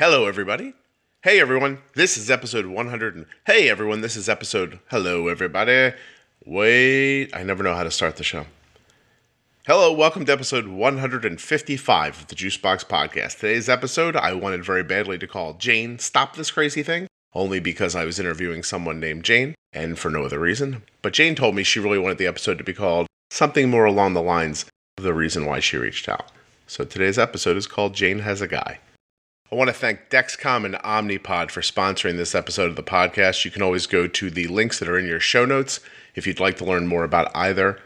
Hello, everybody. Hey, everyone. This is episode 100. And hey, everyone. This is episode. Hello, everybody. Wait, I never know how to start the show. Hello, welcome to episode 155 of the Juicebox Podcast. Today's episode, I wanted very badly to call Jane Stop This Crazy Thing, only because I was interviewing someone named Jane, and for no other reason. But Jane told me she really wanted the episode to be called something more along the lines of the reason why she reached out. So today's episode is called Jane Has a Guy. I want to thank Dexcom and Omnipod for sponsoring this episode of the podcast. You can always go to the links that are in your show notes if you'd like to learn more about either.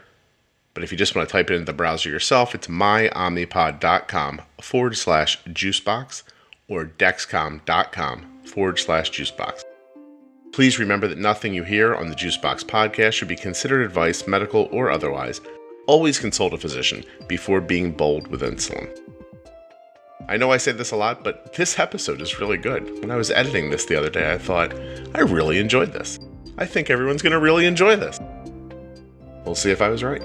But if you just want to type it into the browser yourself, it's myomnipod.com forward slash juicebox or dexcom.com forward slash juicebox. Please remember that nothing you hear on the Juicebox podcast should be considered advice, medical or otherwise. Always consult a physician before being bold with insulin. I know I say this a lot, but this episode is really good. When I was editing this the other day, I thought, I really enjoyed this. I think everyone's going to really enjoy this. We'll see if I was right.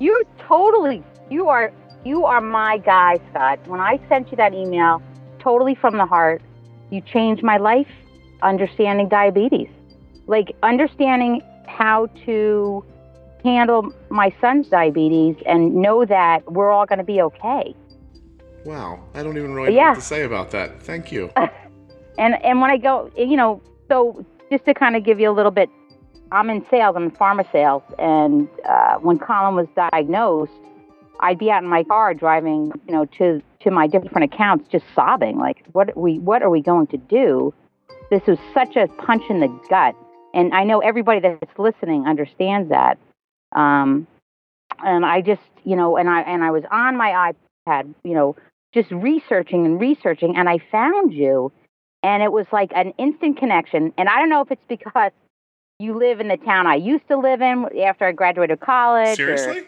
You totally, you are, you are my guy, Scott. When I sent you that email, totally from the heart, you changed my life understanding diabetes. Like understanding how to handle my son's diabetes and know that we're all going to be okay. Wow, I don't even really know what to say about that. Thank you. And and when I go, you know, so just to kind of give you a little bit, I'm in sales. I'm in pharma sales, and uh, when Colin was diagnosed, I'd be out in my car driving, you know, to to my different accounts, just sobbing, like, what we what are we going to do? This was such a punch in the gut, and I know everybody that's listening understands that. Um, and I just, you know, and I and I was on my iPad, you know, just researching and researching, and I found you and it was like an instant connection. And I don't know if it's because you live in the town I used to live in after I graduated college. or- Seriously?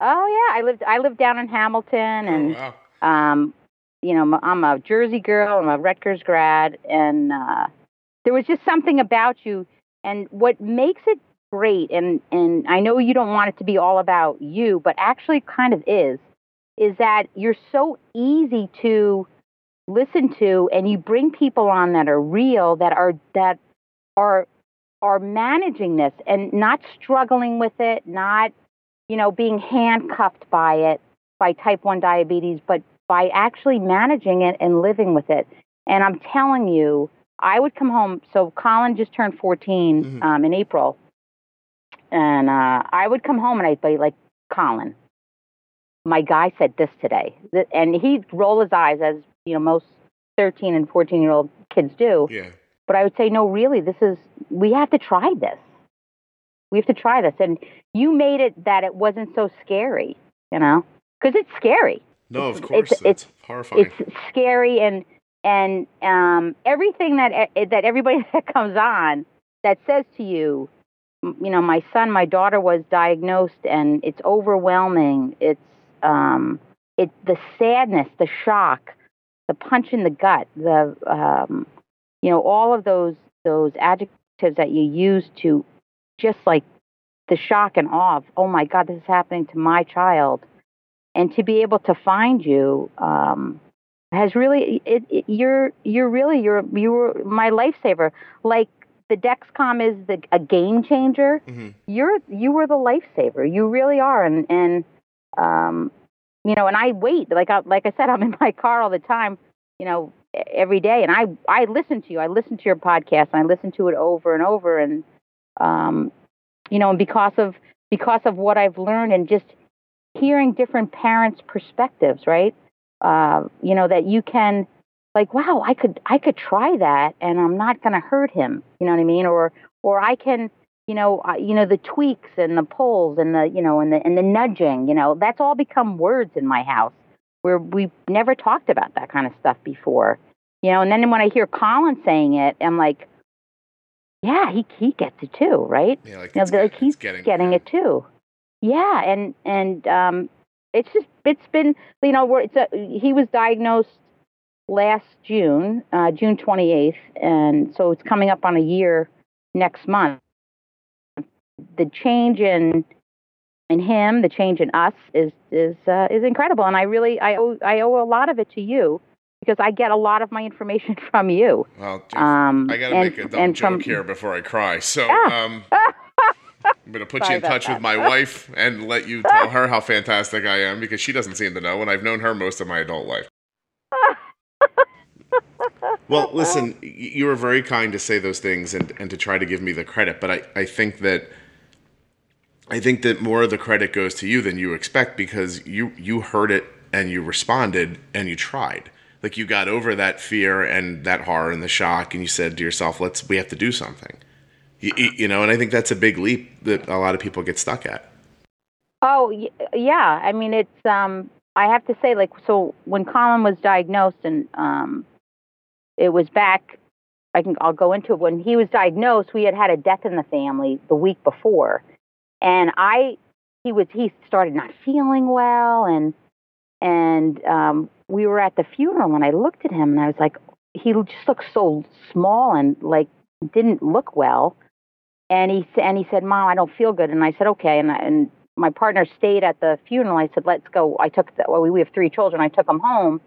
Oh yeah, I lived I lived down in Hamilton, and oh, wow. um, you know I'm- I'm a Jersey girl. I'm a Rutgers grad, and uh, there was just something about you. And what makes it great, and and I know you don't want it to be all about you, but actually kind of is, is that you're so easy to listen to and you bring people on that are real that are that are are managing this and not struggling with it not you know being handcuffed by it by type 1 diabetes but by actually managing it and living with it. And i'm telling you i would come home. So colin just turned 14 Mhm. um, in april. And uh, i would come home and i'd be like colin my guy said this today. And he'd roll his eyes as you know most 13 and 14 year old kids do. Yeah. but i would say no really this is we have to try this we have to try this and you made it that it wasn't so scary you know because it's scary No, of course. it's- It's, horrifying. it's scary and and um, everything that eh, that everybody that comes on that says to you, you know, my son, my daughter was diagnosed, and it's overwhelming. It's um, it the sadness, the shock, the punch in the gut, the um, you know, all of those those adjectives that you use to just like the shock and awe of, oh my God, this is happening to my child and to be able to find you um, has really it, it, you're you're really you're you were my lifesaver. Like the Dexcom is the a game changer. Mhm. You're you were the lifesaver. You really are, and and um, you know, and I wait like I, like I said, I'm in my car all the time. You know, every day, and I I listen to you. I listen to your podcast, and I listen to it over and over, and um, you know, because of because of what I've learned, and just hearing different parents' perspectives, right? Uh, you know that you can, like, wow, I could I could try that, and I'm not going to hurt him. You know what I mean? Or or I can, you know, uh, you know the tweaks and the pulls and the you know and the and the nudging. You know, that's all become words in my house where we've never talked about that kind of stuff before. You know, and then when I hear Colin saying it, I'm like, yeah, he he gets it too, right? Yeah, like, You know, like he's getting, getting it too. Yeah, and and um, it's just it's been you know where it's a, he was diagnosed last June, uh, June 28th, and so it's coming up on a year next month. The change in in him, the change in us is is uh, is incredible, and I really I owe I owe a lot of it to you because I get a lot of my information from you. Well, um, I got to make a dumb joke from, here before I cry. So yeah. um, I'm going to put Sorry you in touch that. with my wife and let you tell her how fantastic I am because she doesn't seem to know, and I've known her most of my adult life. well, listen, you were very kind to say those things and, and to try to give me the credit, but I, I think that I think that more of the credit goes to you than you expect because you you heard it and you responded and you tried. Like you got over that fear and that horror and the shock and you said to yourself, "Let's we have to do something." You, you know, and I think that's a big leap that a lot of people get stuck at. Oh, yeah. I mean, it's um I have to say like so when Colin was diagnosed and um it was back I can I'll go into it when he was diagnosed, we had had a death in the family the week before and I he was he started not feeling well and and um we were at the funeral and I looked at him and I was like he just looked so small and like didn't look well. And he and he said mom I don't feel good. And I said okay. And I, and my partner stayed at the funeral. I said let's go. I took the, well we have three children. I took them home.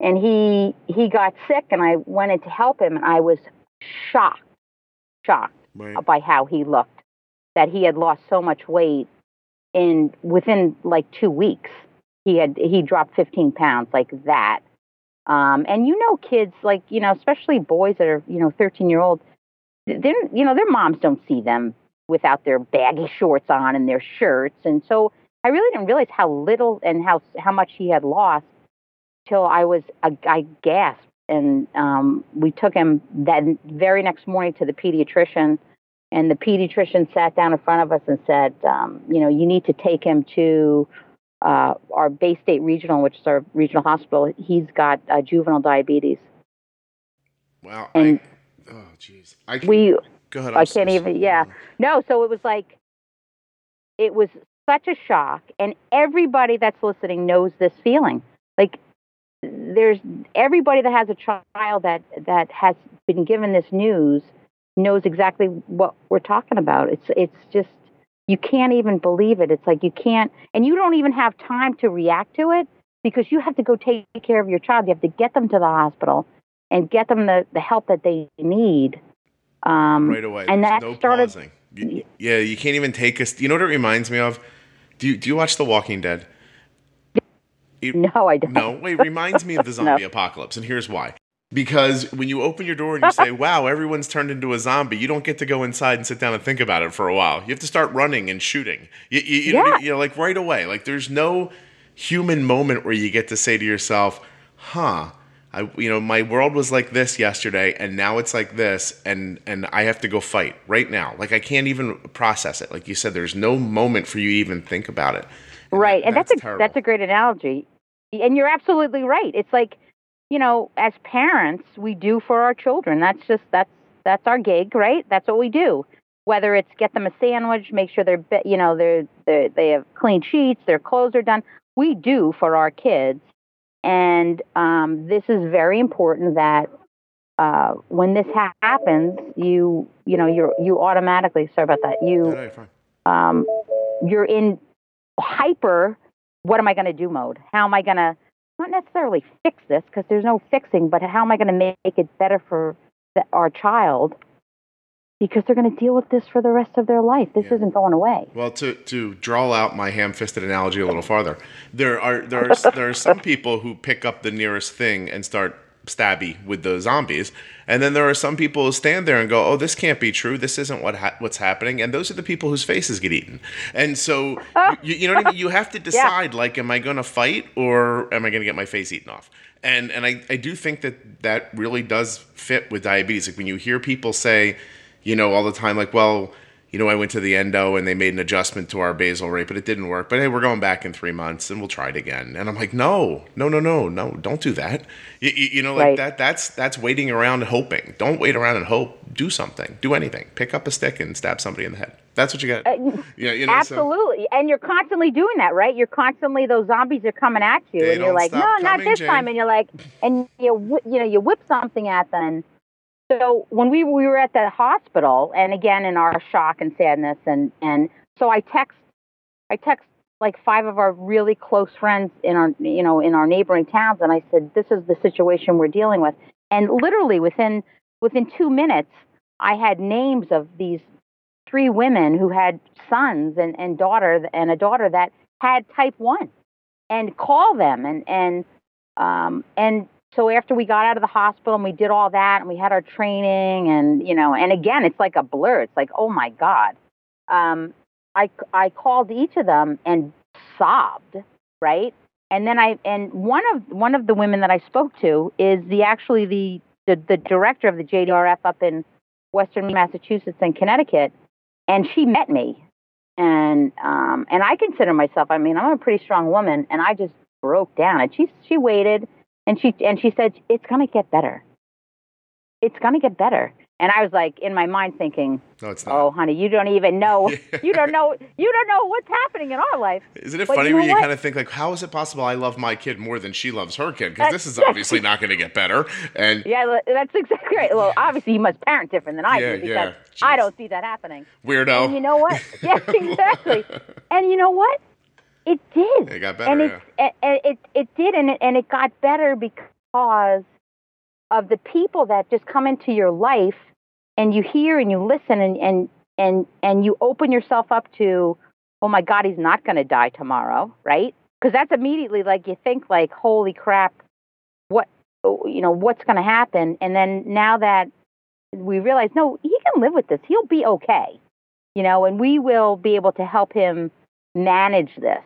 And he he got sick and I went in to help him and I was shocked shocked right. by how he looked that he had lost so much weight in within like two weeks. He had he dropped 15 pounds like that. Um, and you know, kids like you know, especially boys that are you know 13 year olds, they're you know their moms don't see them without their baggy shorts on and their shirts, and so I really didn't realize how little and how how much he had lost till I was I, I gasped, and um, we took him that very next morning to the pediatrician and the pediatrician sat down in front of us and said, um, you know, you need to take him to uh, our Bay State Regional, which is our regional hospital. He's got uh, juvenile diabetes. Wow. And I, oh, jeez. I can, we. Go ahead. I'm i can not even. Yeah. No. So it was like, it was such a shock, and everybody that's listening knows this feeling. Like, there's everybody that has a child that that has been given this news knows exactly what we're talking about. It's it's just you can't even believe it. It's like you can't and you don't even have time to react to it because you have to go take care of your child. You have to get them to the hospital and get them the, the help that they need. Um, right away. And There's that no started. Pausing. yeah, you can't even take us. You know what it reminds me of? Do you, do you watch The Walking Dead? It, no, I don't. No, it reminds me of the zombie no. apocalypse, and here's why because when you open your door and you say, "Wow, everyone's turned into a zombie," you don't get to go inside and sit down and think about it for a while. You have to start running and shooting. You, you, you, yeah. know, you know, like right away. Like there's no human moment where you get to say to yourself, "Huh." I, you know, my world was like this yesterday, and now it's like this, and and I have to go fight right now. Like I can't even process it. Like you said, there's no moment for you to even think about it. And right, that, and that's, that's a terrible. that's a great analogy, and you're absolutely right. It's like you know, as parents, we do for our children. That's just that's that's our gig, right? That's what we do. Whether it's get them a sandwich, make sure they're you know they're, they're they have clean sheets, their clothes are done. We do for our kids, and um, this is very important that uh, when this ha- happens, you you know you you automatically sorry about that you um, you're in hyper. What am I going to do mode? How am I going to not necessarily fix this because there's no fixing, but how am I going to make it better for the, our child? Because they're going to deal with this for the rest of their life. This yeah. isn't going away. Well, to, to draw out my ham-fisted analogy a little farther, there are there are, there are some people who pick up the nearest thing and start stabby with the zombies. And then there are some people who stand there and go, "Oh, this can't be true. This isn't what ha- what's happening." And those are the people whose faces get eaten. And so oh. you, you, know what I mean? You have to decide, yeah. like, am I going to fight or am I going to get my face eaten off? And and I, I do think that that really does fit with diabetes. Like when you hear people say, you know, all the time, like, well you know, I went to the endo and they made an adjustment to our basal rate, but it didn't work. But hey, we're going back in three months and we'll try it again. And I'm like, no, no, no, no, no, don't do that. You, you, you know, like right. that. That's that's waiting around and hoping. Don't wait around and hope. Do something. Do anything. Pick up a stick and stab somebody in the head. That's what you got. Uh, yeah, you know, so- Absolutely. And you're constantly doing that, right? You're constantly those zombies are coming at you They and you're like, "No, stop not this Jane." time." And you're like and you you know, you whip something at them. So when we we were at the hospital and again in our shock and sadness and and so I text I text like five of our really close friends in our you know in our neighboring towns and I said, "This is the situation we're dealing with." And literally within within 2 minutes I had names of these three women who had sons and, and daughter and a daughter that had type one and call them and and um and so after we got out of the hospital and we did all that and we had our training and you know and again it's like a blur. It's like oh my god. Um i i called each of them and sobbed right? And then i and one of one of the women that i spoke to is the actually the the, the director of the jdrf up in western massachusetts and connecticut and she met me. And um and i consider myself i mean i'm a pretty strong woman and i just broke down. And she she waited and she and she said it's going to get better it's going to get better and i was like in my mind thinking no, it's not. oh honey you don't even know you don't know you don't know what's happening in our life Isn't it But funny you know when you what? kind of think like, how is it possible I love my kid more than she loves her kid? Because this is obviously not going to get better. And yeah that's exactly right well obviously you must parent different than i Yeah, do yeah. because i don't see that happening weirdo. and you know what yeah exactly and you know what it did. It got better, and it, it, it it did and it, and it got better because of the people that just come into your life and you hear and you listen and and and and you open yourself up to oh my god he's not going to die tomorrow right? Because that's immediately like you think like holy crap what you know what's going to happen? And then now that we realize no he can live with this. He'll be okay you know and we will be able to help him manage this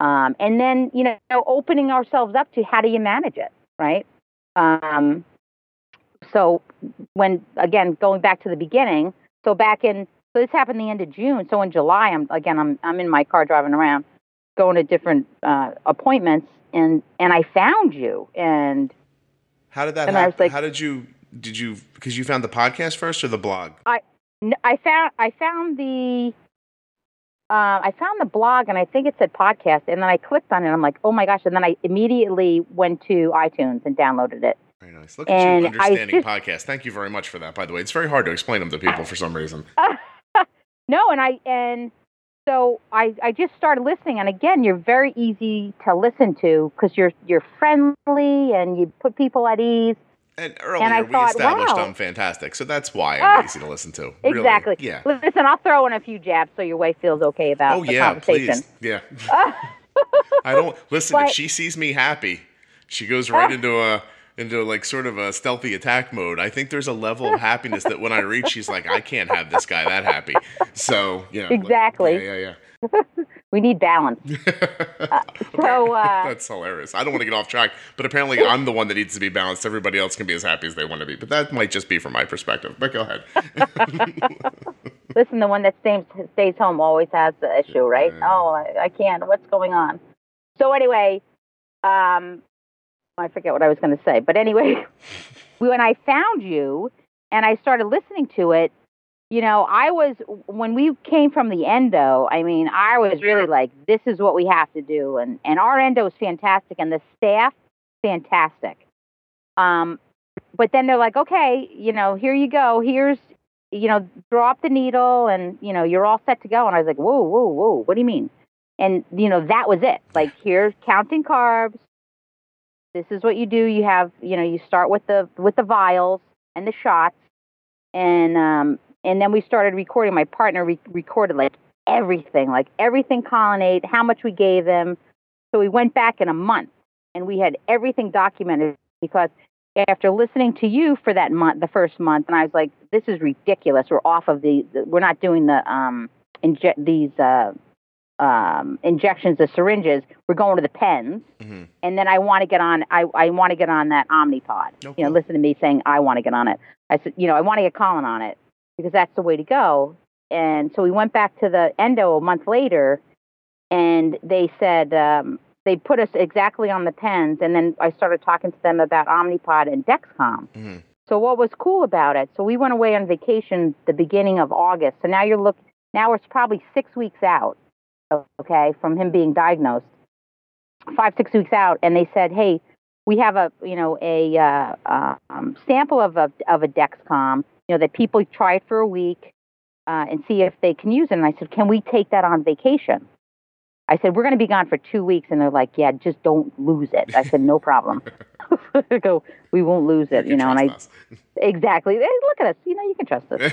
um, and then you know opening ourselves up to how do you manage it right um, so when again going back to the beginning so back in so this happened the end of june so in july i'm again i'm i'm in my car driving around going to different uh, appointments and and i found you and how did that and I happen? was like- how did you, did you, because you found the podcast first or the blog? I I found I found the uh, I found the blog and I think it said podcast and then I clicked on it. I'm like, oh my gosh! And then I immediately went to iTunes and downloaded it. Very nice. Look at And you I understanding just- podcasts. Thank you very much for that, by the way. It's very hard to explain them to people for some reason. no, and I and so I I just started listening, and again, you're very easy to listen to because you're you're friendly and you put people at ease. And earlier I we thought, established wow. I'm fantastic, so that's why I'm ah, easy to listen to. Really. Exactly. Yeah. Listen, I'll throw in a few jabs so your wife feels okay about Oh yeah, please. Yeah. I don't listen. if she sees me happy, she goes right into a into like sort of a stealthy attack mode. I think there's a level of happiness that when I reach, she's like, I can't have this guy that happy. So yeah. know, like- Exactly. Yeah, yeah, We need balance. yeah. so, uh, that's hilarious. I don't want to get off track, but apparently I'm the one that needs to be balanced. Everybody else can be as happy as they want to be, but that might just be from my perspective. But go ahead. Listen, the one that stays stays home always has the issue, right? Yeah. Oh, I, I can't. What's going on? So anyway, um, I forget what I was going to say, but anyway, when I found you and I started listening to it, you know, I was when we came from the endo. I mean, I was really like, this is what we have to do, and and our endo is fantastic, and the staff fantastic. Um, but then they're like, okay, you know, here you go. Here's you know, drop the needle and, you know, you're all set to go. And I was like, whoa, whoa, whoa, what do you mean? And, you know, that was it. Like, here's counting carbs. This is what you do. You have, you know, you start with the, with the vials and the shots. And, um, and then we started recording. My partner re- recorded like everything, like everything Colin ate, how much we gave them. So we went back in a month and we had everything documented because after listening to you for that month, the first month, and I was like, "This is ridiculous. We're off of the. the we're not doing the um inject these uh um injections, the syringes. We're going to the pens, hmm and then I want to get on. I I want to get on that Omnipod. Oh, You know, listen to me saying I want to get on it. I said, you know, I want to get Colin on it because that's the way to go. And so we went back to the endo a month later, and they said um, they put us exactly on the pens, and then I started talking to them about Omnipod and Dexcom. hmm So what was cool about it? So we went away on vacation the beginning of August. So now you're look Now it's probably six weeks out, okay, from him being diagnosed, five six weeks out, and they said, hey, we have a you know a uh, um, sample of a of a Dexcom, you know that people try it for a week uh, and see if they can use it. And I said, can we take that on vacation? I said, we're going to be gone for two weeks. And they're like, yeah, just don't lose it. I said, no problem. I go, we won't lose it, you, you know, and I, us. exactly. Hey, look at us, you know, you can trust us.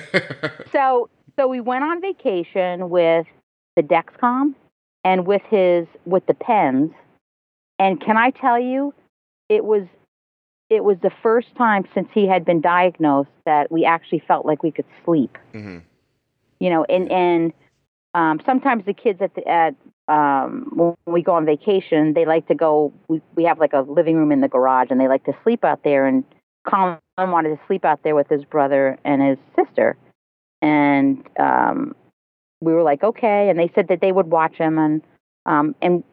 so, so we went on vacation with the Dexcom and with his, with the pens. And can I tell you, it was, it was the first time since he had been diagnosed that we actually felt like we could sleep. Mm-hmm. You know, and, and, um, sometimes the kids at the at um, when we go on vacation, they like to go. We we have like a living room in the garage, and they like to sleep out there. And Colin wanted to sleep out there with his brother and his sister, and um, we were like, okay. And they said that they would watch him, and um, and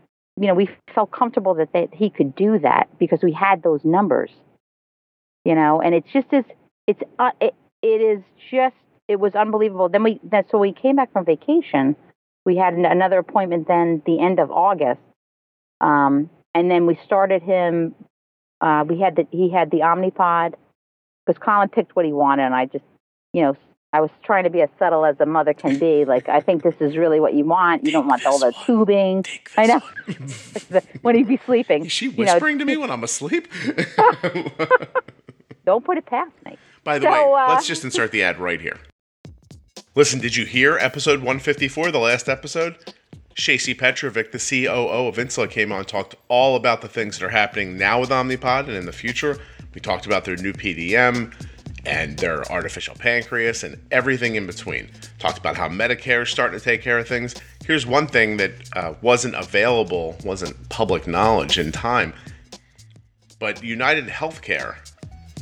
you know, we felt comfortable that they, he could do that because we had those numbers, you know. And it's just as it's uh, it, it is just it was unbelievable. Then we that so we came back from vacation we had another appointment then the end of August, um, and then we started him. Uh, we had the he had the Omnipod because Colin picked what he wanted, and I just you know I was trying to be as subtle as a mother can be. Like I think this is really what you want. You don't want all the tubing. I know when he'd be sleeping. Is she whispering you know, to me when I'm asleep? don't put it past me. By the so, way, uh, let's just insert the ad right here. Listen, did you hear episode 154, the last episode? Shacey Petrovic, the COO of Insulet, came on talked all about the things that are happening now with Omnipod and in the future. We talked about their new PDM and their artificial pancreas and everything in between. Talked about how Medicare is starting to take care of things. Here's one thing that uh, wasn't available, wasn't public knowledge in time, but United Healthcare,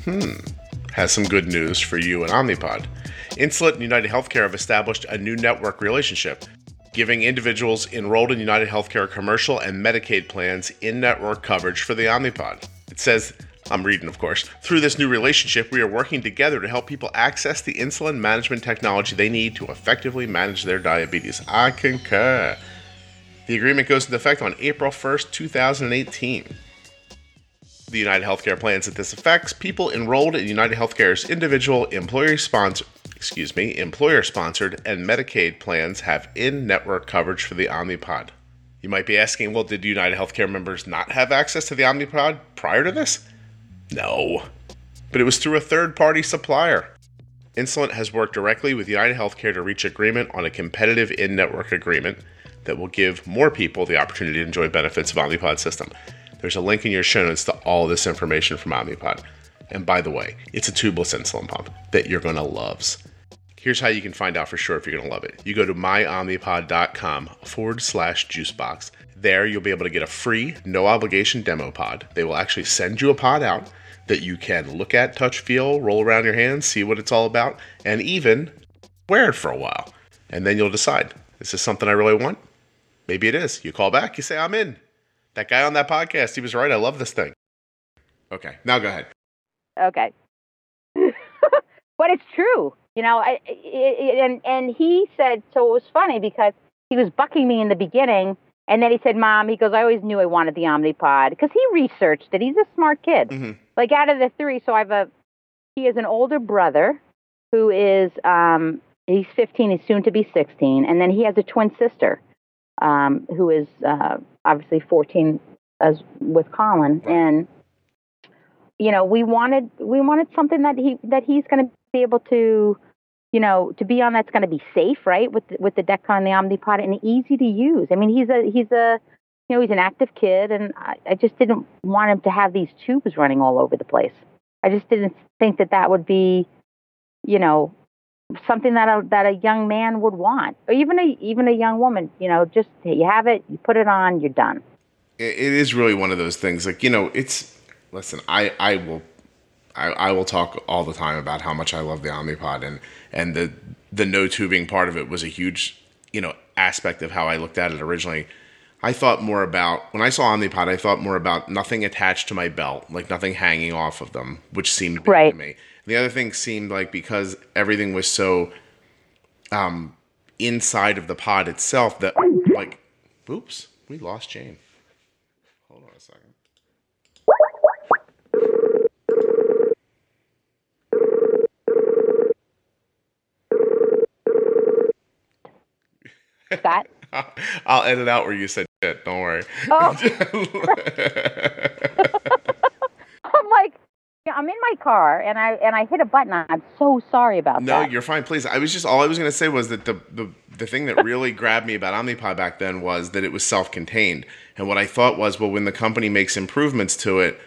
hmm, has some good news for you and Omnipod. Insulet and United Healthcare have established a new network relationship, giving individuals enrolled in United Healthcare commercial and Medicaid plans in network coverage for the Omnipod. It says, I'm reading, of course. Through this new relationship, we are working together to help people access the insulin management technology they need to effectively manage their diabetes. I concur. The agreement goes into effect on April 1st, 2018. The United Healthcare plans that this affects people enrolled in United Healthcare's individual employer sponsor excuse me, employer sponsored and Medicaid plans have in network coverage for the Omnipod. You might be asking, well, did United Healthcare members not have access to the Omnipod prior to this? No. But it was through a third party supplier. Insulet has worked directly with United Healthcare to reach agreement on a competitive in network agreement that will give more people the opportunity to enjoy benefits of Omnipod system. There's a link in your show notes to all this information from Omnipod. And by the way, it's a tubeless insulin pump that you're going to love. Here's how you can find out for sure if you're going to love it. You go to myomnipod.com forward slash juicebox. There, you'll be able to get a free, no obligation demo pod. They will actually send you a pod out that you can look at, touch, feel, roll around your hands, see what it's all about, and even wear it for a while. And then you'll decide is this something I really want? Maybe it is. You call back, you say, I'm in. That guy on that podcast, he was right. I love this thing. Okay, now go ahead. Okay. but it's true. You know, I, it, and and he said so. It was funny because he was bucking me in the beginning, and then he said, "Mom," he goes, "I always knew I wanted the Omnipod because he researched it. He's a smart kid. Mm-hmm. Like out of the three, so I've a he has an older brother who is um he's 15. He's soon to be 16, and then he has a twin sister um who is uh, obviously 14 as with Colin and you know we wanted we wanted something that he that he's going to be able to you know, to be on that's going to be safe, right? With the, with the Dexcom, the Omnipod, and easy to use. I mean, he's a he's a you know he's an active kid, and I, I just didn't want him to have these tubes running all over the place. I just didn't think that that would be, you know, something that a that a young man would want, or even a even a young woman. You know, just you have it, you put it on, you're done. It is really one of those things. Like you know, it's listen. I I will I, I will talk all the time about how much I love the Omnipod and and the the no tubing part of it was a huge you know aspect of how I looked at it originally. I thought more about when I saw Omnipod, I thought more about nothing attached to my belt, like nothing hanging off of them, which seemed big right. to me. The other thing seemed like because everything was so um, inside of the pod itself that like oops we lost jane hold on a second Scott? i'll edit out where you said shit don't worry Oh. I'm yeah, I'm in my car and I and I hit a button. I'm so sorry about No, that. No, you're fine. Please. I was just all I was going to say was that the, the the thing that really grabbed me about Omnipod back then was that it was self-contained, and what I thought was, well, when the company makes improvements to it,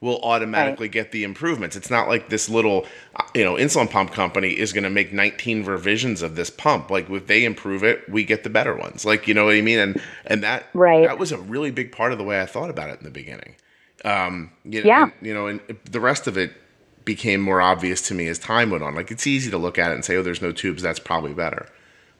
we'll automatically get the improvements. It's not like this little, uh, you know, insulin pump company is going to make 19 revisions of this pump. Like if they improve it, we get the better ones. Like you know what I mean? And and that Right. that was a really big part of the way I thought about it in the beginning. Um, you, Yeah. and, you know, and the rest of it became more obvious to me as time went on. Like it's easy to look at it and say, "Oh, there's no tubes. That's probably better,"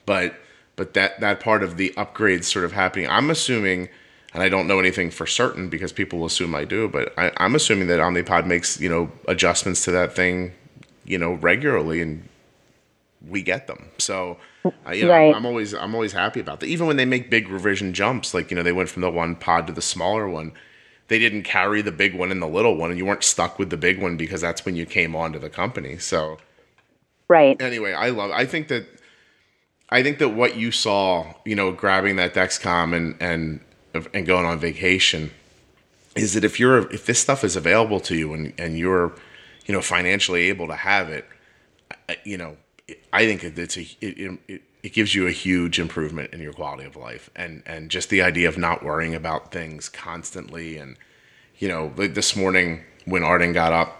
but but that that part of the upgrades sort of happening. I'm assuming, and I don't know anything for certain because people assume I do, but I, I'm assuming that Omnipod makes you know adjustments to that thing, you know, regularly, and we get them. So. I you know, Right. I'm always I'm always happy about that. Even when they make big revision jumps, like you know they went from the one pod to the smaller one, they didn't carry the big one and the little one, and you weren't stuck with the big one because that's when you came onto the company. So right. anyway, I love. I think that I think that what you saw, you know, grabbing that Dexcom and and and going on vacation, is that if you're if this stuff is available to you and and you're, you know, financially able to have it, you know, I think it's a it, it, it gives you a huge improvement in your quality of life. And and just the idea of not worrying about things constantly and you know like this morning when Arden got up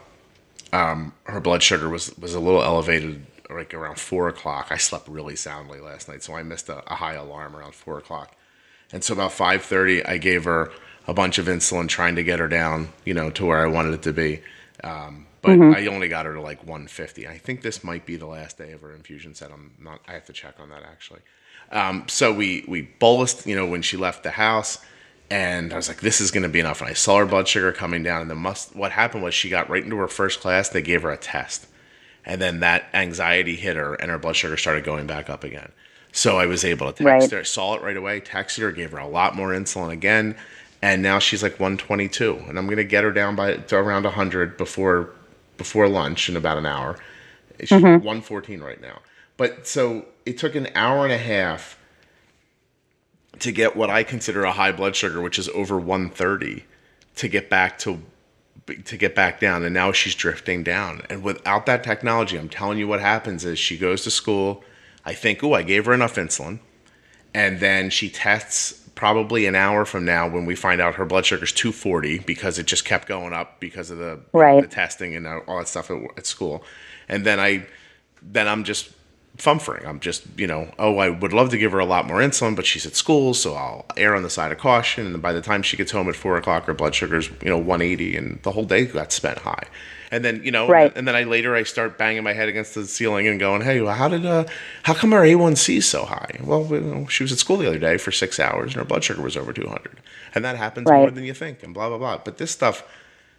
um, her blood sugar was was a little elevated like around four o'clock. I slept really soundly last night so I missed a, a high alarm around four o'clock. And so about 5.30 i gave her a bunch of insulin trying to get her down you know to where i wanted it to be. Um, but i only got her to like 150 i think this might be the last day of her infusion set. I'm not i have to check on that actually. Um, so we we bolused you know when she left the house and i was like this is going to be enough. And i saw her blood sugar coming down and the must what happened was she got right into her first class they gave her a test. And then that anxiety hit her and her blood sugar started going back up again. So i was able to text Right. her. Saw it right away texted her gave her a lot more insulin again and now she's like 122 and i'm going to get her down by to around 100 before before lunch in about an hour. She's mm-hmm. 114 right now. But so it took an hour and a half to get what i consider a high blood sugar which is over 130 to get back to to get back down. And now she's drifting down. And without that technology i'm telling you what happens is she goes to school. I think oh i gave her enough insulin. And then she tests probably an hour from now when we find out her blood sugar's 240 because it just kept going up because of the, Right. the testing and all that stuff at, at school. And then i then i'm just fumfering. I'm just you know oh i would love to give her a lot more insulin but she's at school so i'll err on the side of caution. And by the time she gets home at four o'clock her blood sugar's you know 180 and the whole day got spent high and then you know Right. and then i later i start banging my head against the ceiling and going hey well, how did uh how come our a1c is so high well you know, she was at school the other day for six hours and her blood sugar was over 200 and that happens Right. more than you think and blah blah blah but this stuff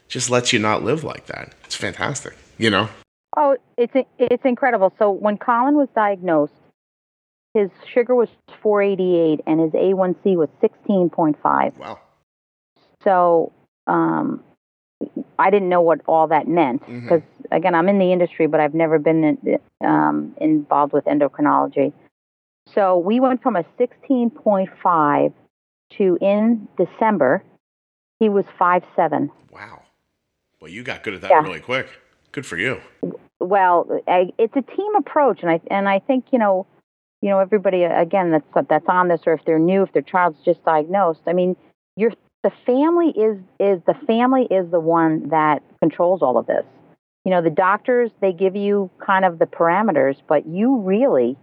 just lets you not live like that it's fantastic you know Oh, it's it's incredible. So when Colin was diagnosed, his sugar was 488 and his A1C was 16.5. wow So um, I didn't know what all that meant because again, I'm in the industry, but I've never been in, um, involved with endocrinology. So we went from a 16.5 to in December, he was 5'7". wow well you got good at that Yeah. really quick good for you well, I, it's a team approach, and I and I think you know, you know, everybody again that's that's on this, or if they're new, if their child's just diagnosed. I mean, you're the family is is the family is the one that controls all of this. You know, the doctors they give you kind of the parameters, but you really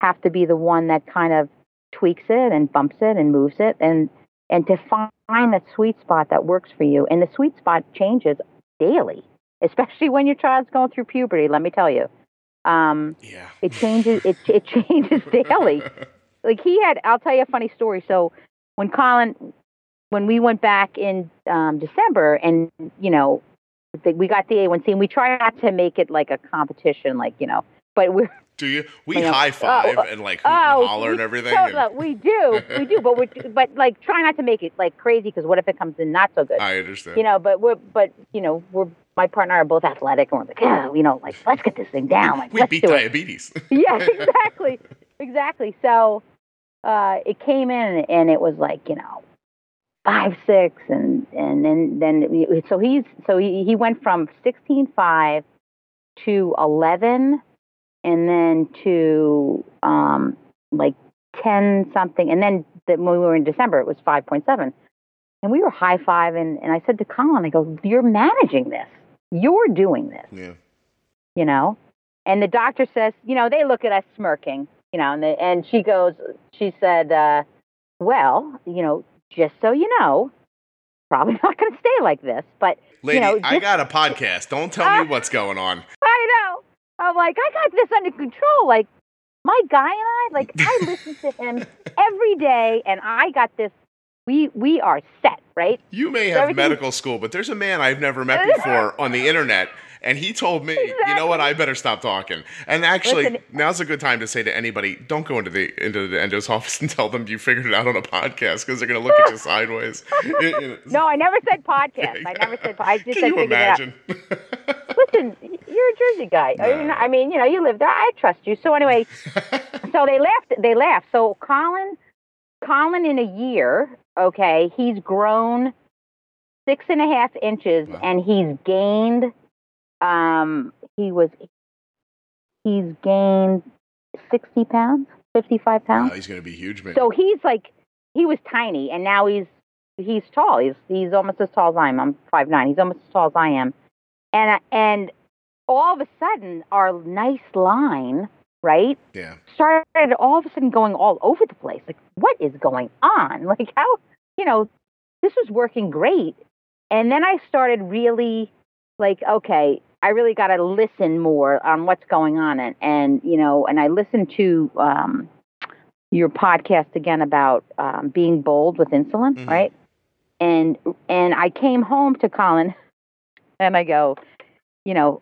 have to be the one that kind of tweaks it and bumps it and moves it, and and to find that sweet spot that works for you. And the sweet spot changes daily especially when your child's going through puberty. Let me tell you, um, yeah it changes. It it changes daily. Like he had, I'll tell you a funny story. So when Colin, when we went back in um, December, and you know, we got the A1C, and we try not to make it like a competition, like you know, but we're Do you? We You know, high five oh, and like hoot oh, and holler we- and everything. so, and uh, we do, we do, but we're but like try not to make it like crazy because what if it comes in not so good? I understand. you know, but we're but you know we're my partner and I are both athletic and we're like, yeah, you know, like let's get this thing down, like we let's beat do it. diabetes. yeah, exactly, exactly. So uh, it came in and it was like you know five six and and then then so he's so he, he went from sixteen five to eleven and then to um like ten something and then the, when we were in December it was five point seven. And we were high five and and I said to Colin I go you're managing this. You're doing this. Yeah. you know? And the doctor says you know they look at us smirking you know and they, and she goes she said uh well you know just so you know probably not going to stay like this but Lady, know, I got a podcast. Don't tell Ah. me what's going on. i know i'm like i got this under control like my guy and i like i listen to him every day and i got this we we are set right You may have Everything- medical school, but there's a man I've never met before on the internet, and he told me, you know what, I better stop talking. And actually, Listen- now's a good time to say to anybody, don't go into the into the endo's office and tell them you figured it out on a podcast because they're going to look at you sideways. No i never said podcast i never said i just Can said you figure it out imagine? listen, you're a Jersey guy. I mean, No. I mean, you know, you live there. I trust you. So anyway, so they laughed. They laughed. So Colin, Colin, in a year, okay, he's grown six and a half inches, Wow. and he's gained. Um, he was. He's gained sixty pounds, fifty-five Wow, pounds. he's going to be huge, man. So he's like, he was tiny, and now he's he's tall. He's he's almost as tall as I am. I'm five nine. He's almost as tall as I am, and I- and all of a sudden, our nice line, right, yeah. started all of a sudden going all over the place. Like, what is going on? Like, how you know, this was working great, and then I started really like, okay, I really got to listen more on what's going on, and and you know, and I listened to um, your podcast again about um, being bold with insulin, Mhm. right? And and I came home to Colin, and I go, you know,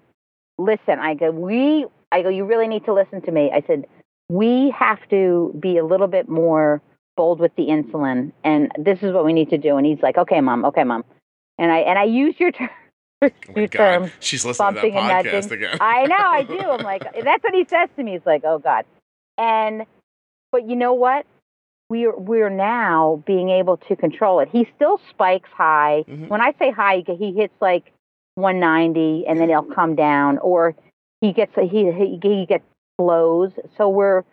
listen, I go, we, I go, you really need to listen to me. I said, we have to be a little bit more bold with the insulin, and this is what we need to do. And he's like, okay, mom, okay, mom. And I and I use your term. Oh my God. term. She's listening to that podcast again. I know, I do. I'm like, that's what he says to me. He's like, oh God. And, but you know what? We're, we're now being able to control it. He still spikes high. Mhm. When I say high, he hits like 190 and then he'll come down or he gets, he, he, he gets flows. So we're,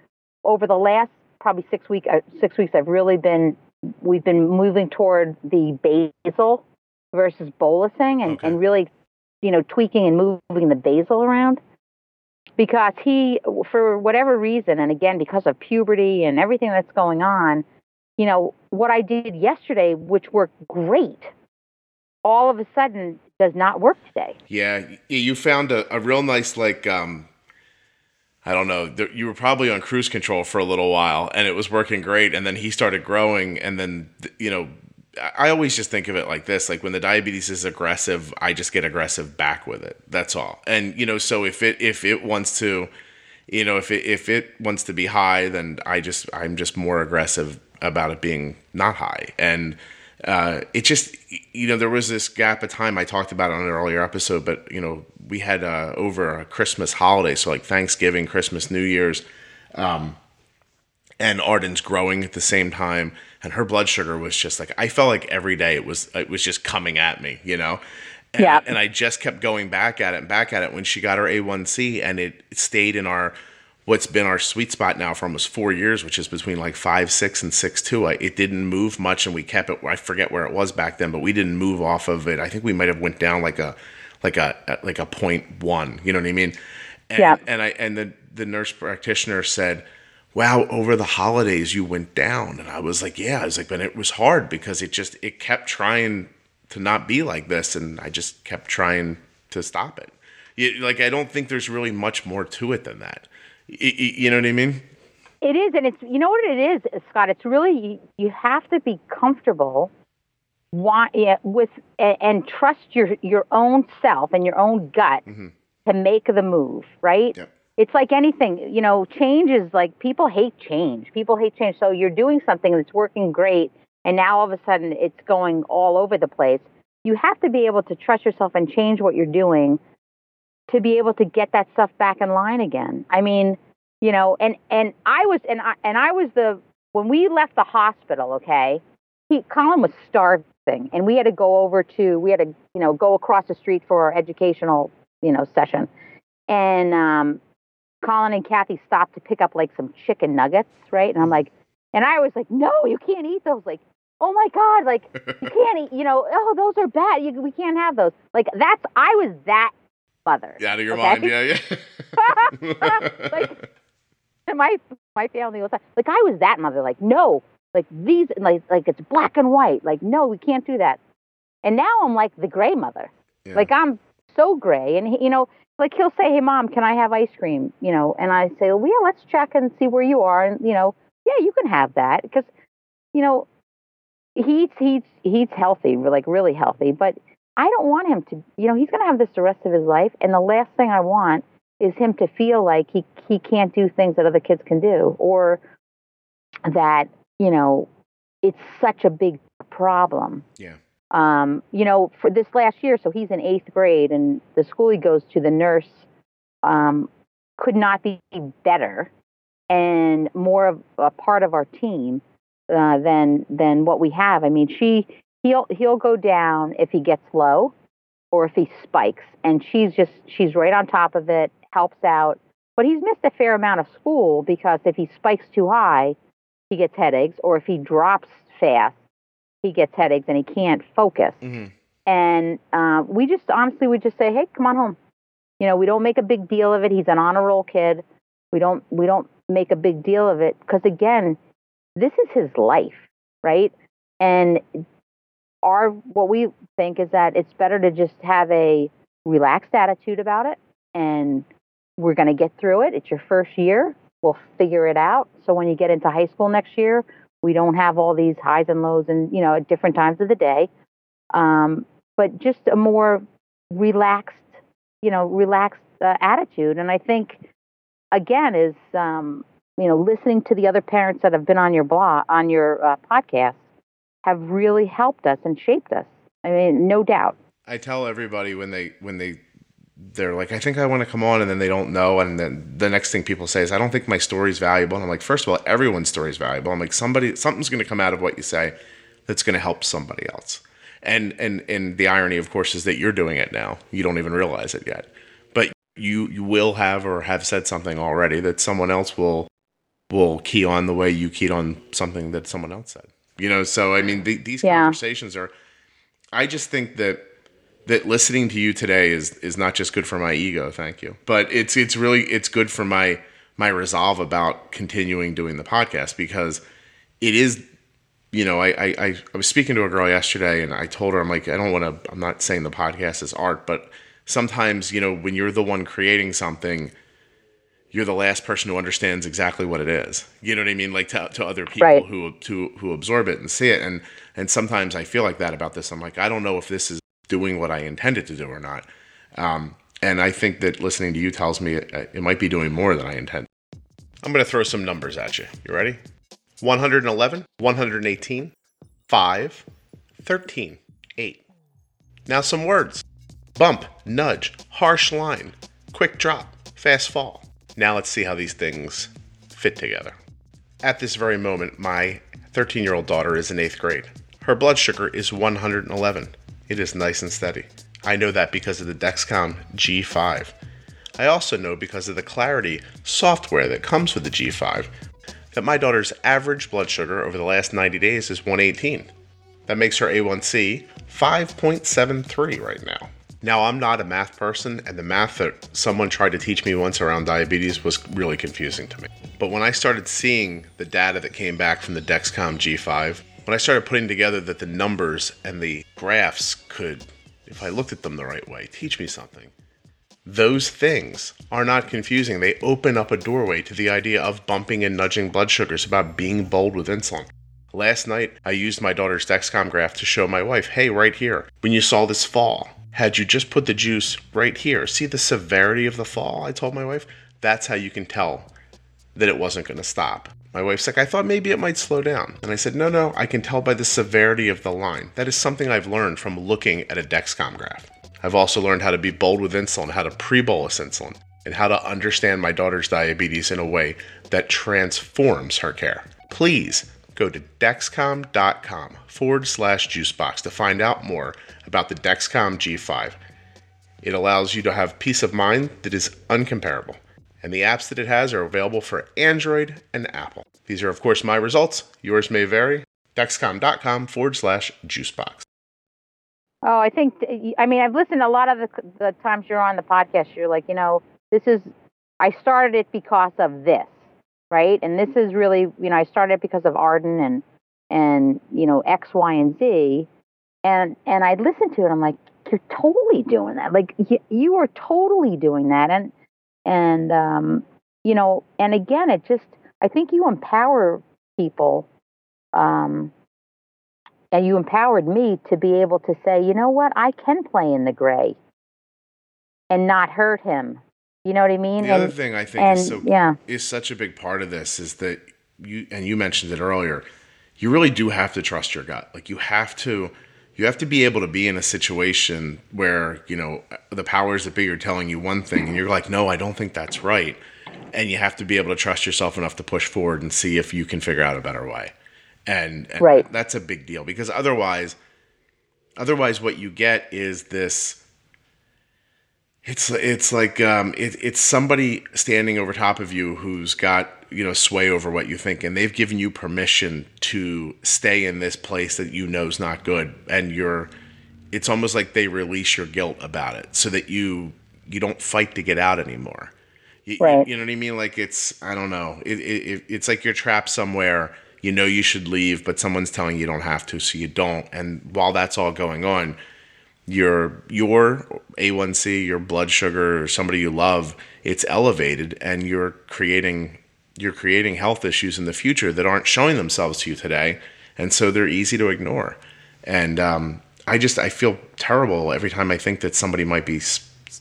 over the last probably six week, uh, six weeks, I've really been, we've been moving toward the basal versus bolusing and, Okay. and really you know, tweaking and moving the basal around because he, for whatever reason, and again, because of puberty and everything that's going on, you know, what I did yesterday, which worked great, all of a sudden does not work today. Yeah, you found a, a real nice like um I don't know, you were probably on cruise control for a little while and it was working great and then he started growing and then you know I always just think of it like this like when the diabetes is aggressive, I just get aggressive back with it. That's all. And you know, so if it if it wants to you know, if it if it wants to be high, then I just I'm just more aggressive about it being not high. And uh, it just you know there was this gap of time I talked about on an earlier episode, but you know we had uh, over a Christmas holiday, so like Thanksgiving, Christmas, New Year's, um, and Arden's growing at the same time, and her blood sugar was just like I felt like every day it was it was just coming at me, you know. And, Yeah. and I just kept going back at it and back at it when she got her A1C, and it stayed in our what's been our sweet spot now for almost four years, which is between like five six and six two. I, it didn't move much, and we kept it. I forget where it was back then, but we didn't move off of it. I think we might have went down like a like a like a point one. You know what I mean? And, Yeah. And I and the the nurse practitioner said. Wow, over the holidays you went down, and I was like, "Yeah." I was like, "But it was hard because it just it kept trying to not be like this, and I just kept trying to stop it." You, like, I don't think there's really much more to it than that. Y- y- you know what I mean? It is, and it's you know what it is, Scott. It's really you, you have to be comfortable, want, yeah, with and, and trust your your own self and your own gut Mhm. to make the move, right? Yep. It's like anything, you know, change is like people hate change. People hate change. So you're doing something that's working great and now all of a sudden it's going all over the place. You have to be able to trust yourself and change what you're doing to be able to get that stuff back in line again. I mean, you know, and and I was and I and I was the when we left the hospital, okay? He Colin was starving and we had to go over to we had to, you know, go across the street for our educational, you know, session. And um Colin and Kathy stopped to pick up like some chicken nuggets, right? And I'm like, and I was like, no, you can't eat those. Like, oh my god, like you can't eat. You know, oh those are bad. You, we can't have those. Like that's I was that mother. Out of your okay? mind, yeah, yeah. like my my family was like I was that mother. Like no, like these like like it's black and white. Like no, we can't do that. And now I'm like the gray mother. Yeah. Like I'm so gray, and you know, like he'll say, "Hey, mom, can I have ice cream?" You know, and I say, "Well, yeah, let's check and see where you are." And you know, yeah, you can have that because, you know, he eats he eats he eats healthy, like really healthy. But I don't want him to. You know, he's going to have this the rest of his life, and the last thing I want is him to feel like he he can't do things that other kids can do, or that you know, it's such a big problem. Yeah um, you know, for this last year, so he's in eighth grade, and the school he goes to, the nurse um, could not be better and more of a part of our team uh, than than what we have. I mean, she he'll he'll go down if he gets low or if he spikes, and she's just she's right on top of it, helps out. But he's missed a fair amount of school because if he spikes too high, he gets headaches, or if he drops fast, he gets headaches and he can't focus. Mm-hmm. And uh, we just honestly would just say, hey, come on home. You know, we don't make a big deal of it. He's an honor roll kid. We don't we don't make a big deal of it because again, this is his life, right? And our what we think is that it's better to just have a relaxed attitude about it and we're going to get through it. It's your first year. We'll figure it out. So when you get into high school next year, we don't have all these highs and lows and, you know, at different times of the day. Um, but just a more relaxed, you know, relaxed uh, attitude. And I think, again, is, um, you know, listening to the other parents that have been on your blog, on your uh, podcast, have really helped us and shaped us. I mean, no doubt. I tell everybody when they when they they're like, I think I want to come on, and then they don't know, and then the next thing people say is, I don't think my story is valuable. And I'm like, first of all, everyone's story is valuable. I'm like, somebody, something's going to come out of what you say that's going to help somebody else. And and and the irony, of course, is that you're doing it now. You don't even realize it yet, but you you will have or have said something already that someone else will will key on the way you keyed on something that someone else said. You know, so I mean, the, these yeah. conversations are. I just think that that listening to you today is is not just good for my ego, thank you, but it's it's really it's good for my my resolve about continuing doing the podcast because it is you know I, I i was speaking to a girl yesterday and i told her i'm like i don't want to i'm not saying the podcast is art but sometimes you know when you're the one creating something you're the last person who understands exactly what it is. You know what i mean? Like to, to other people right. who to who absorb it and see it. And and sometimes i feel like that about this. I'm like i don't know if this is doing what I intended to do or not. Um, and I think that listening to you tells me it, it might be doing more than I intend. I'm going to throw some numbers at you. You ready? 111, 118, 5, 13, 8. Now some words bump, nudge, harsh line, quick drop, fast fall. Now let's see how these things fit together. At this very moment, my 13 year old daughter is in eighth grade. Her blood sugar is 111. It is nice and steady. I know that because of the Dexcom G5. I also know because of the Clarity software that comes with the G5 that my daughter's average blood sugar over the last 90 days is 118. That makes her A1C 5.73 right now. Now, I'm not a math person, and the math that someone tried to teach me once around diabetes was really confusing to me. But when I started seeing the data that came back from the Dexcom G5, when I started putting together that the numbers and the graphs could, if I looked at them the right way, teach me something, those things are not confusing. They open up a doorway to the idea of bumping and nudging blood sugars, about being bold with insulin. Last night, I used my daughter's Dexcom graph to show my wife, hey, right here, when you saw this fall, had you just put the juice right here, see the severity of the fall? I told my wife, That's how you can tell that it wasn't going to stop. My wife's like, I thought maybe it might slow down. And I said, No, no, I can tell by the severity of the line. That is something I've learned from looking at a Dexcom graph. I've also learned how to be bold with insulin, how to pre bolus insulin, and how to understand my daughter's diabetes in a way that transforms her care. Please go to dexcom.com forward slash juicebox to find out more about the Dexcom G5. It allows you to have peace of mind that is uncomparable and the apps that it has are available for Android and Apple. These are, of course, my results. Yours may vary. Dexcom.com forward slash juicebox. Oh, I think, I mean, I've listened a lot of the, the times you're on the podcast, you're like, you know, this is, I started it because of this, right? And this is really, you know, I started it because of Arden and, and, you know, X, Y, and Z. And, and I listened to it. I'm like, you're totally doing that. Like, you, you are totally doing that. And, and um, you know, and again, it just I think you empower people, um, and you empowered me to be able to say, you know what, I can play in the gray, and not hurt him. You know what I mean? The and, other thing I think and, is so yeah. is such a big part of this is that you and you mentioned it earlier. You really do have to trust your gut. Like you have to you have to be able to be in a situation where you know the powers that be are telling you one thing and you're like no i don't think that's right and you have to be able to trust yourself enough to push forward and see if you can figure out a better way and, and right. that's a big deal because otherwise otherwise what you get is this it's it's like um, it, it's somebody standing over top of you who's got you know sway over what you think, and they've given you permission to stay in this place that you know is not good, and you're. It's almost like they release your guilt about it, so that you you don't fight to get out anymore. You, right. you know what I mean? Like it's I don't know. It, it it's like you're trapped somewhere. You know you should leave, but someone's telling you you don't have to, so you don't. And while that's all going on your your A1C, your blood sugar, or somebody you love, it's elevated, and you're creating you're creating health issues in the future that aren't showing themselves to you today, and so they're easy to ignore. And um, I just I feel terrible every time I think that somebody might be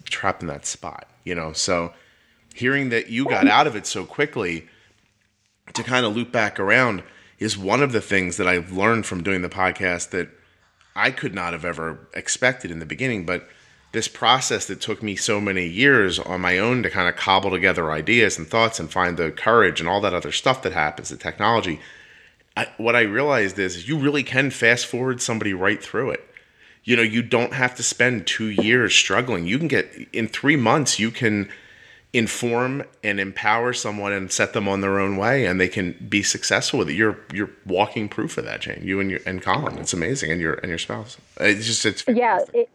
trapped in that spot. You know, so hearing that you got out of it so quickly to kind of loop back around is one of the things that I've learned from doing the podcast that I could not have ever expected in the beginning. But this process that took me so many years on my own to kind of cobble together ideas and thoughts and find the courage and all that other stuff that happens, the technology. I, what I realized is you really can fast forward somebody right through it. You know, you don't have to spend two years struggling. You can get in three months, you can inform and empower someone and set them on their own way and they can be successful with it you're you're walking proof of that jane you and your and colin it's amazing and your and your spouse it's just it's fantastic. yeah it,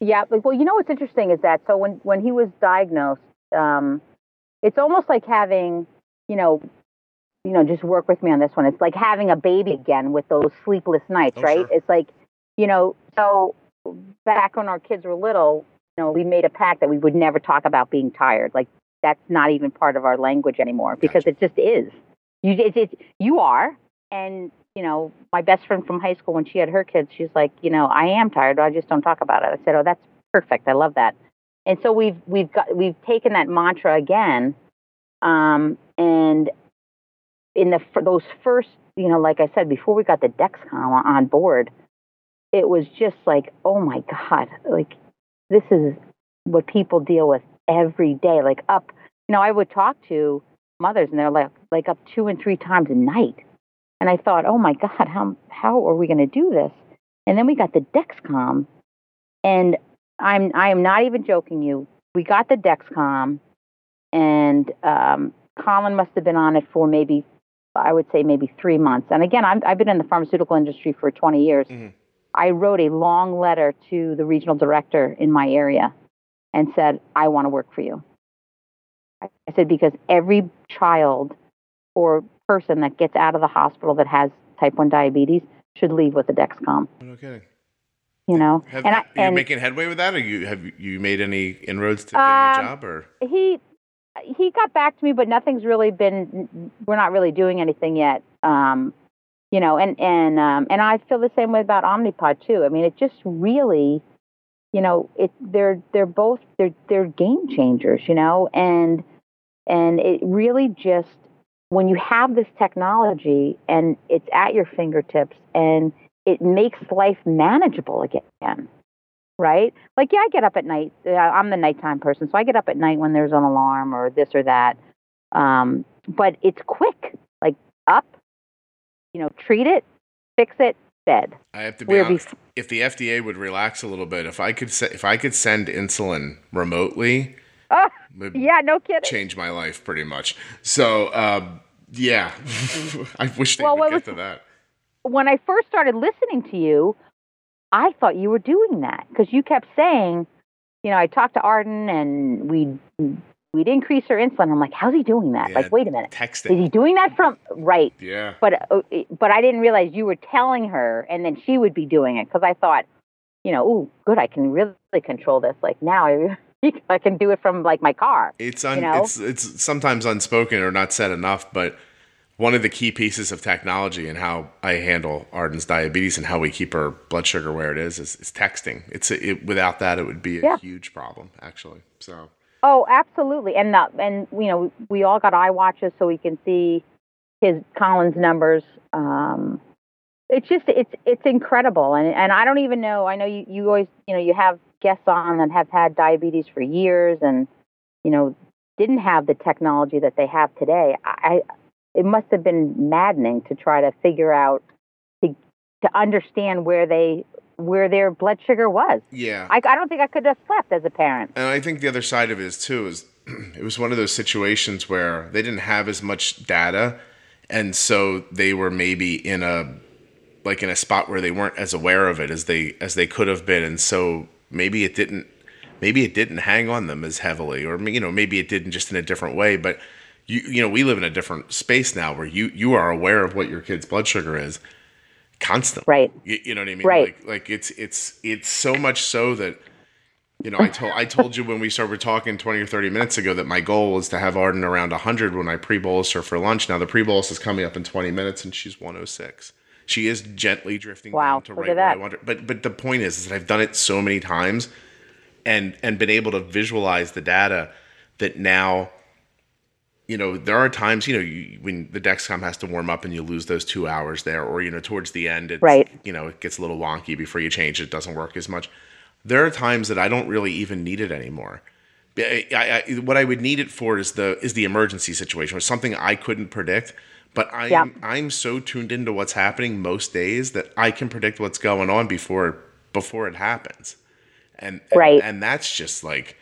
yeah well you know what's interesting is that so when when he was diagnosed um it's almost like having you know you know just work with me on this one it's like having a baby again with those sleepless nights oh, right sure. it's like you know so back when our kids were little you know, we made a pact that we would never talk about being tired. Like that's not even part of our language anymore because gotcha. it just is. You it, it, you are, and you know, my best friend from high school when she had her kids, she's like, you know, I am tired. I just don't talk about it. I said, oh, that's perfect. I love that. And so we've we've got we've taken that mantra again, um, and in the those first, you know, like I said before, we got the Dexcom on board. It was just like, oh my god, like this is what people deal with every day. Like up, you know, I would talk to mothers and they're like like up two and three times a night. And I thought, oh my God, how how are we going to do this? And then we got the Dexcom, and I'm I am not even joking you. We got the Dexcom, and um, Colin must have been on it for maybe I would say maybe three months. And again, i have been in the pharmaceutical industry for 20 years. Mm-hmm. I wrote a long letter to the regional director in my area and said, I want to work for you. I said, because every child or person that gets out of the hospital that has type 1 diabetes should leave with a Dexcom. No kidding. You know, have, and I, are you making headway with that, or you have you made any inroads to getting um, a job? Or he he got back to me, but nothing's really been. We're not really doing anything yet. Um, you know, and and um, and I feel the same way about Omnipod too. I mean, it just really, you know, it they're they're both they're they're game changers, you know, and And it really just, when you have this technology and it's at your fingertips and it makes life manageable again, right? Like, yeah, I get up at night. I'm the nighttime person, so I get up at night when there's an alarm or this or that. Um, but it's quick, like up, you know, treat it, fix it, bed. I have to be honest. Bef- if the FDA would relax a little bit, if I could, se- if I could send insulin remotely, oh, yeah, no kidding, change my life pretty much. So, um, yeah, I wish they well, would get was, to that. When I first started listening to you, I thought you were doing that because you kept saying, you know, I talked to Arden and we we'd increase her insulin. I'm like, how's he doing that? Yeah, like, wait a minute, texting. Is he doing that from right? Yeah. But uh, but I didn't realize you were telling her, and then she would be doing it because I thought, you know, oh, good, I can really control this. Like now, I. I can do it from like my car. It's un- you know? it's it's sometimes unspoken or not said enough, but one of the key pieces of technology and how I handle Arden's diabetes and how we keep her blood sugar where it is is, is texting. It's a, it, without that it would be a yeah. huge problem actually. So Oh, absolutely. And uh, and you know, we all got iWatches so we can see his Colin's numbers. Um, it's just it's it's incredible, and and I don't even know. I know you you always you know you have guests on that have had diabetes for years, and you know didn't have the technology that they have today. I it must have been maddening to try to figure out to to understand where they where their blood sugar was. Yeah. I, I don't think I could have slept as a parent. And I think the other side of it is too is it was one of those situations where they didn't have as much data and so they were maybe in a like in a spot where they weren't as aware of it as they as they could have been and so maybe it didn't maybe it didn't hang on them as heavily or you know maybe it didn't just in a different way but you you know we live in a different space now where you you are aware of what your kid's blood sugar is constantly. Right. You, you, know what I mean? Right. Like, like it's it's it's so much so that you know I told I told you when we started talking twenty or thirty minutes ago that my goal is to have Arden around hundred when I pre bolus her for lunch. Now the pre bolus is coming up in twenty minutes and she's one oh six. She is gently drifting wow, down to right where I want her. But but the point is, is that I've done it so many times and and been able to visualize the data that now you know, there are times, you know, you, when the Dexcom has to warm up and you lose those two hours there, or, you know, towards the end, it's, right. you know, it gets a little wonky before you change it, doesn't work as much. There are times that I don't really even need it anymore. I, I, what I would need it for is the is the emergency situation, or something I couldn't predict. But I'm yeah. I'm so tuned into what's happening most days that I can predict what's going on before before it happens, and right. and, and that's just like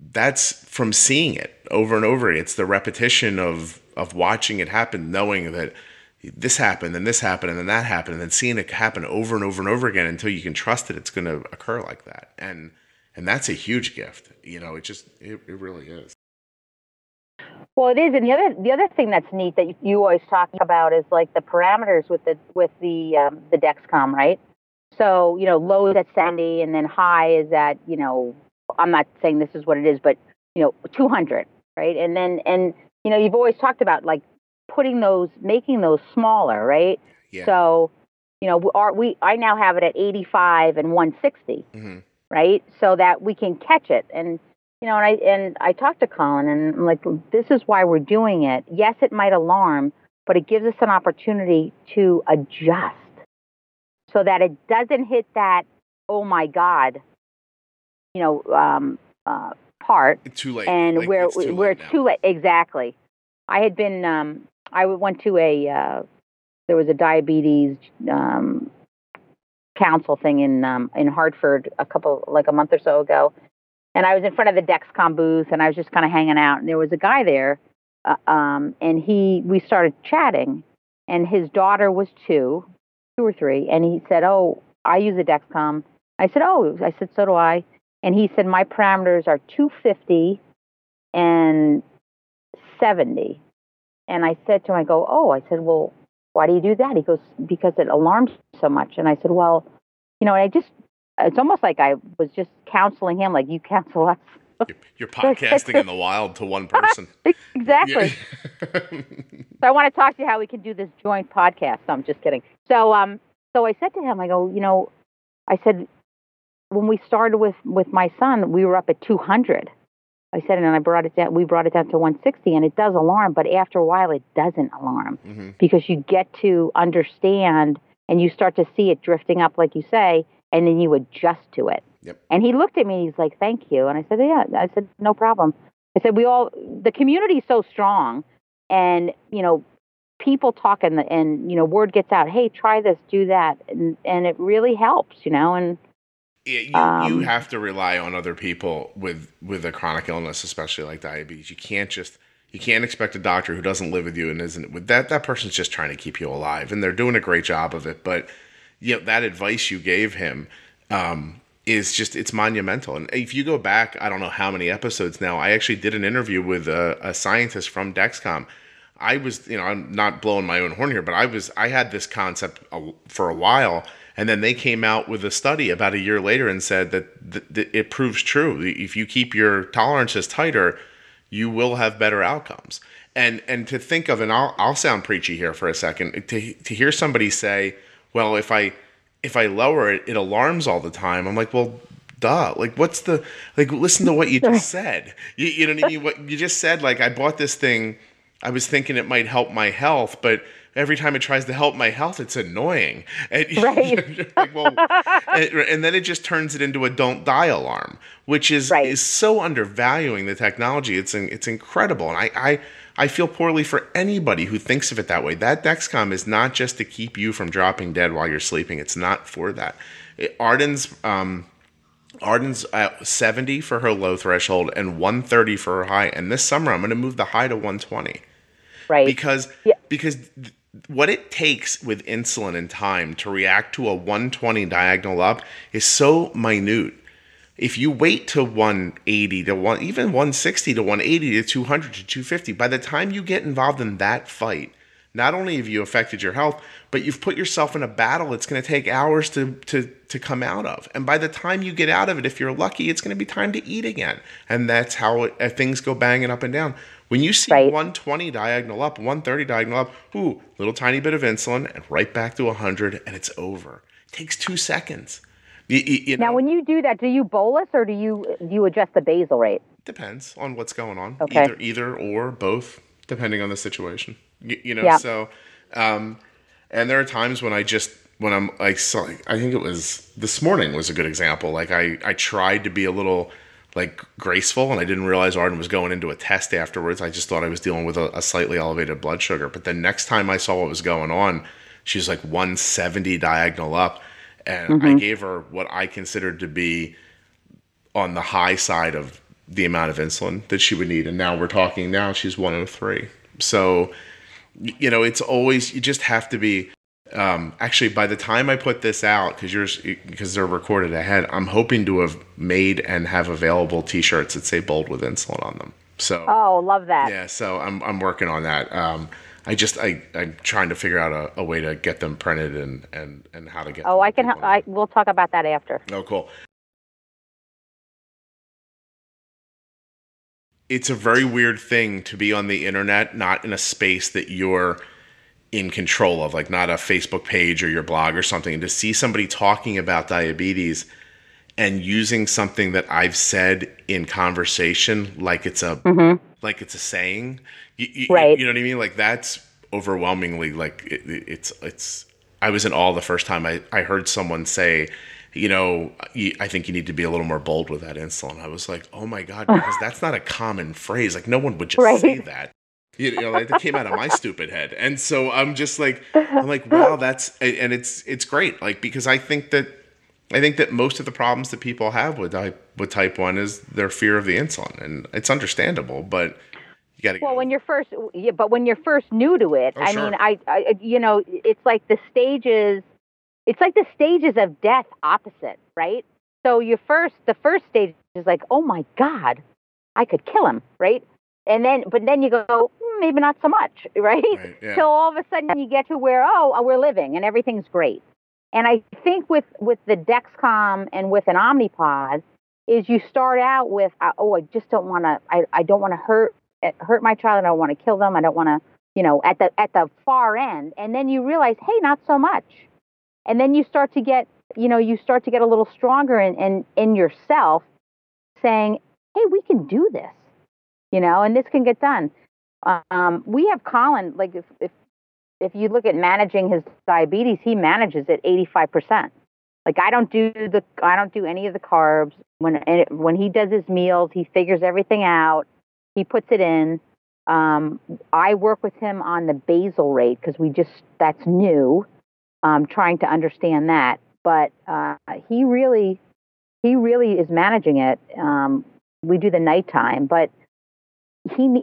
that's from seeing it over and over. It's the repetition of of watching it happen, knowing that this happened and this happened and then that happened, and then seeing it happen over and over and over again until you can trust that it's going to occur like that. And and that's a huge gift. You know, it just it, it really is. Well, it is, and the other the other thing that's neat that you always talk about is like the parameters with the with the um, the Dexcom, right? So you know, low is at seventy, and then high is at you know I'm not saying this is what it is, but you know, 200, right? And then and you know, you've always talked about like putting those, making those smaller, right? Yeah. So, you know, are we I now have it at 85 and 160, mm-hmm. right? So that we can catch it. And you know, and I and I talked to Colin, and I'm like, this is why we're doing it. Yes, it might alarm, but it gives us an opportunity to adjust so that it doesn't hit that. Oh my God, you know, um, uh, part. It's too late. And like, where it's too where it's too late. Exactly. I had been. Um, I went to a. Uh, there was a diabetes um, council thing in um, in Hartford a couple like a month or so ago, and I was in front of the Dexcom booth and I was just kind of hanging out, and there was a guy there, uh, um, and he we started chatting, and his daughter was two, two or three, and he said, "Oh, I use a Dexcom." I said, "Oh," I said, "So do I." And he said, my parameters are 250 and 70. And I said to him, I go, oh, I said, well, why do you do that? He goes, because it alarms so much. And I said, well, you know, and I just, it's almost like I was just counseling him, like you counsel us. You're podcasting in the wild to one person. exactly. so I want to talk to you how we can do this joint podcast. No, I'm just kidding. So, um, so I said to him, I go, you know, I said, when we started with with my son, we were up at 200, I said, and I brought it down. We brought it down to 160, and it does alarm, but after a while, it doesn't alarm Mm-hmm. because you get to understand and you start to see it drifting up, like you say, and then you adjust to it. Yep. And he looked at me. and He's like, "Thank you," and I said, "Yeah." I said, "No problem." I said, "We all the community is so strong, and you know, people talk and the and you know, word gets out. Hey, try this, do that, and and it really helps, you know." And Yeah, you, Um, you have to rely on other people with with a chronic illness, especially like diabetes. You can't just you can't expect a doctor who doesn't live with you and isn't with that that person's just trying to keep you alive, and they're doing a great job of it. But you know that advice you gave him um, is just it's monumental. And if you go back, I don't know how many episodes now. I actually did an interview with a, a scientist from Dexcom. I was, you know, I'm not blowing my own horn here, but I was, I had this concept for a while, and then they came out with a study about a year later and said that th- th- it proves true. If you keep your tolerances tighter, you will have better outcomes. And and to think of, and I'll I'll sound preachy here for a second. To to hear somebody say, well, if I if I lower it, it alarms all the time. I'm like, well, duh. Like, what's the like? Listen to what you just said. You, you know what I mean? What you just said. Like, I bought this thing. I was thinking it might help my health, but every time it tries to help my health, it's annoying. And, Right. like, well, and, and then it just turns it into a "don't die" alarm, which is Right. is so undervaluing the technology. It's in- it's incredible, and I. I I feel poorly for anybody who thinks of it that way. That Dexcom is not just to keep you from dropping dead while you're sleeping. It's not for that. It, Arden's um, Arden's at 70 for her low threshold and 130 for her high. And this summer, I'm going to move the high to 120 right, because Yeah. because th- what it takes with insulin and time to react to a 120 diagonal up is so minute. If you wait to 180 to one, even 160 to 180 to 200 to 250, by the time you get involved in that fight, not only have you affected your health, but you've put yourself in a battle it's going to take hours to, to, to come out of. And by the time you get out of it, if you're lucky, it's going to be time to eat again. And that's how it, uh, things go banging up and down. When you see Right. 120 diagonal up, 130 diagonal up, ooh, little tiny bit of insulin, and right back to 100, and it's over. It takes two seconds. You, you, know, now when you do that, do you bolus or do you do you adjust the basal rate? depends on what's going on. Okay. Either, either or both, depending on the situation. You, you know, Yeah. so, um, and there are times when I just when I'm like, so, I think it was this morning was a good example. Like I I tried to be a little like graceful, and I didn't realize Arden was going into a test afterwards. I just thought I was dealing with a, a slightly elevated blood sugar. But then next time I saw what was going on, she was like 170 diagonal up, and I gave her what I considered to be on the high side of the amount of insulin that she would need. And now we're talking now she's 103. So, you know, it's always, you just have to be, um, actually by the time I put this out, cause yours, because they're recorded ahead, I'm hoping to have made and have available t-shirts that say bold with insulin on them. So, Oh, love that. yeah, so I'm, I'm working on that. Um, I just, I, I'm trying to figure out a, a way to get them printed and, and, and how to get Oh, I can. people. I we'll talk about that after. Oh, cool. It's a very weird thing to be on the internet, not in a space that you're in control of, like not a Facebook page or your blog or something, and to see somebody talking about diabetes and using something that I've said in conversation like it's a mm-hmm. like it's a saying. You, you, Right. you know what I mean? Like that's overwhelmingly like it, it- it's it's. I was in awe the first time I I heard someone say, you know, you, I think you need to be a little more bold with that insulin. I was like, oh my god, because that's not a common phrase. Like no one would just Right. say that. You know, like, that came out of my stupid head, and so I'm just like, I'm like, wow, that's and it's it's great, like because I think that I think that most of the problems that people have with type with type one is their fear of the insulin, and it's understandable. But you got to Well, when you're first, yeah, but when you're first new to it, Oh, I sure. mean, I, I, you know, it's like the stages. It's like the stages of death opposite, right? So you first, the first stage is like, oh my god, I could kill him, right? And then, but then you go, "Hmm, maybe not so much, right? Right, yeah. Till all of a sudden you get to where, oh, we're living and everything's great. And I think with with the Dexcom and with an Omnipod, is you start out with, uh, oh, I just don't want to, I, I don't want to hurt uh, hurt my child. I don't want to kill them. I don't want to, you know, at the at the far end. And then you realize, hey, not so much. And then you start to get, you know, you start to get a little stronger in in, in yourself, saying, hey, we can do this. you know, and this can get done. Um, we have Colin, like if, if if you look at managing his diabetes, he manages it 85%. Like I don't do the I don't do any of the carbs. When when he does his meals, he figures everything out. He puts it in. Um, I work with him on the basal rate because we just that's new. Um, trying to understand that, but uh, he really he really is managing it. Um, we do the nighttime, but he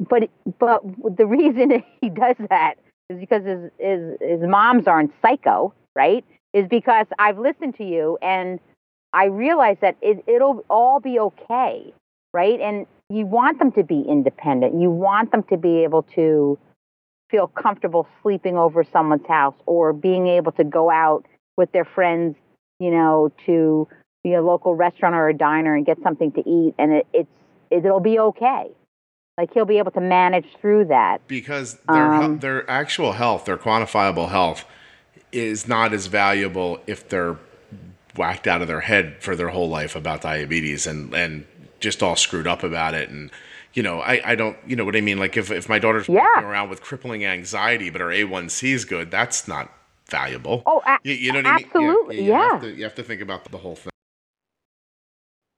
but but the reason he does that is because his his, his moms aren't psycho, right? Is because I've listened to you and I realize that it, it'll all be okay, right? And you want them to be independent. You want them to be able to feel comfortable sleeping over someone's house or being able to go out with their friends, you know, to be a local restaurant or a diner and get something to eat, and it, it's it'll be okay. Like he'll be able to manage through that because their um, their actual health, their quantifiable health, is not as valuable if they're whacked out of their head for their whole life about diabetes and and just all screwed up about it and you know I, I don't you know what I mean like if, if my daughter's yeah. walking around with crippling anxiety but her A1C is good that's not valuable oh a- you, you, know what absolutely I mean? yeah, you, yeah. Have to, you have to think about the whole thing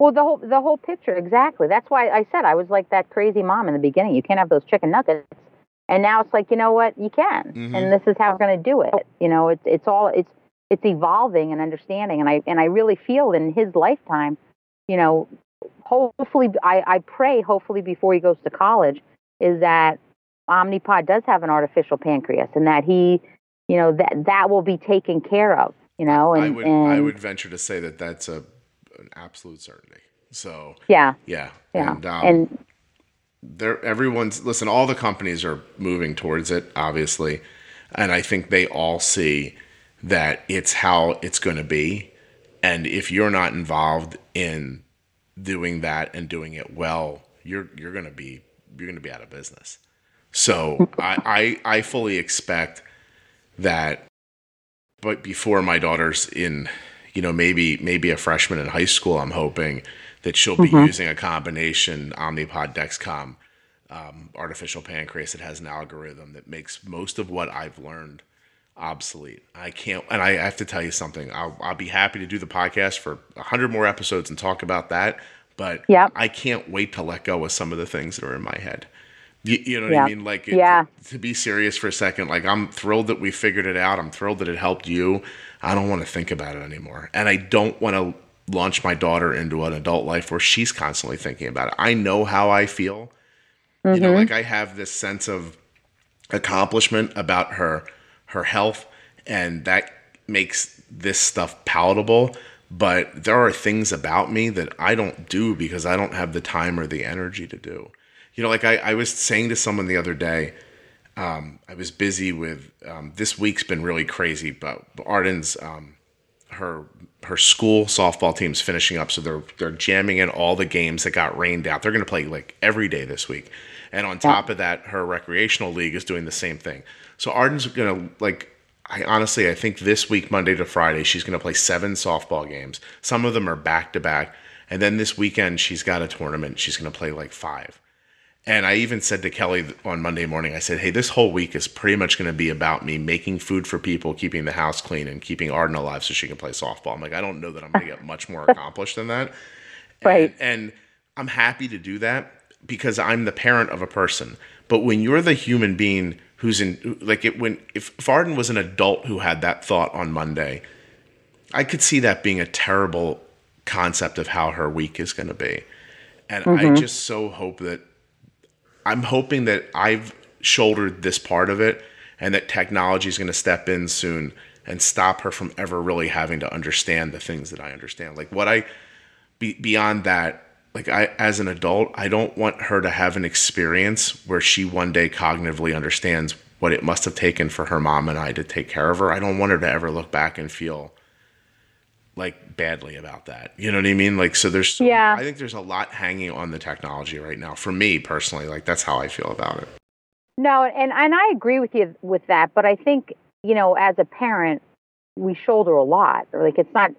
well the whole the whole picture exactly. That's why I said I was like that crazy mom in the beginning. You can't have those chicken nuggets. And now it's like you know what? You can. Mm-hmm. and this is how we're going to do it. You know it's it's all it's it's evolving and understanding. And i and i really feel in his lifetime you know hopefully i i pray hopefully before he goes to college is that omnipod does have an artificial pancreas and that he you know that that will be taken care of you know and i would and, i would venture to say that that's a an absolute certainty. So yeah. yeah. Yeah. And, um, and there everyone's listen all the companies are moving towards it obviously. And i think they all see that it's how it's going to be. And if you're not involved in doing that and doing it well you're you're going to be you're going to be out of business. So I, I i fully expect that but before my daughter's in you know maybe maybe a freshman in high school i'm hoping that she'll be mm-hmm. using a combination Omnipod Dexcom um, artificial pancreas that has an algorithm that makes most of what I've learned obsolete. I can't, and I have to tell you something. I'll, I'll be happy to do the podcast for a hundred more episodes and talk about that. But yep. I can't wait to let go of some of the things that are in my head. You, you know what yep. I mean? Like, it, yeah. To, to, be serious for a second, like I'm thrilled that we figured it out. I'm thrilled that it helped you. I don't want to think about it anymore, and I don't want to launch my daughter into an adult life where she's constantly thinking about it. I know how I feel. Mm-hmm. You know, mm-hmm. like I have this sense of accomplishment about her her health and that makes this stuff palatable, but there are things about me that I don't do because I don't have the time or the energy to do. You know, like I, I was saying to someone the other day, um, I was busy with um, this week's been really crazy, but Arden's um, her her school softball team's finishing up, so they're they're jamming in all the games that got rained out. They're going to play like every day this week, and on top of that, her recreational league is doing the same thing. So Arden's going to like. I honestly, I think this week, Monday to Friday, she's going to play seven softball games. Some of them are back to back, and then this weekend she's got a tournament. She's going to play like five. And I even said to Kelly on Monday morning, I said, hey, this whole week is pretty much going to be about me making food for people, keeping the house clean, and keeping Arden alive so she can play softball. I'm like, I don't know that I'm going to get much more accomplished than that. Right. And, and I'm happy to do that because I'm the parent of a person. But when you're the human being who's in, like, it, when, if, if Arden was an adult who had that thought on Monday, I could see that being a terrible concept of how her week is going to be. And mm-hmm. I just so hope that I'm hoping that I've shouldered this part of it and that technology is going to step in soon and stop her from ever really having to understand the things that I understand. Like what I be, beyond that, like I as an adult, I don't want her to have an experience where she one day cognitively understands what it must have taken for her mom and I to take care of her. I don't want her to ever look back and feel like badly about that. You know what I mean? Like, so there's, so, yeah, I think there's a lot hanging on the technology right now. For me personally, like that's how I feel about it. No, and and I agree with you with that, but I think you know, as a parent, we shoulder a lot. Like, it's not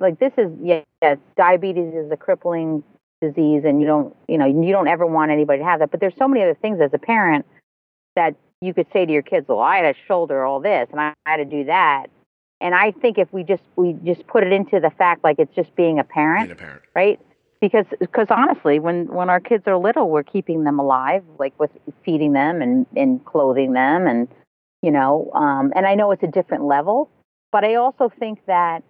like this is yes, diabetes is a crippling disease and you don't you know you don't ever want anybody to have that but there's so many other things as a parent that you could say to your kids well i had to shoulder all this and i had to do that and i think if we just we just put it into the fact like it's just being a parent, being a parent. right because because honestly when when our kids are little we're keeping them alive like with feeding them and and clothing them and you know um and i know it's a different level but i also think that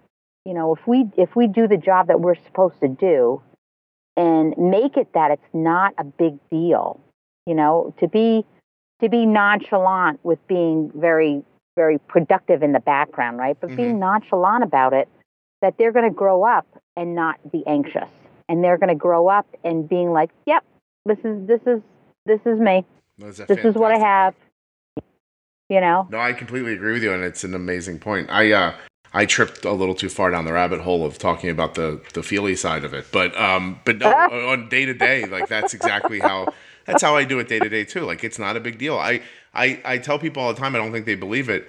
you know if we if we do the job that we're supposed to do and make it that it's not a big deal you know to be to be nonchalant with being very very productive in the background right but being nonchalant about it that they're going to grow up and not be anxious and they're going to grow up and being like yep this is this is this is me this is what i have you know No, I completely agree with you, and it's an amazing point. I uh, I tripped a little too far down the rabbit hole of talking about the the feely side of it, but um, but no, on day to day, like that's exactly how that's how I do it day to day too. Like it's not a big deal. I I I tell people all the time. I don't think they believe it.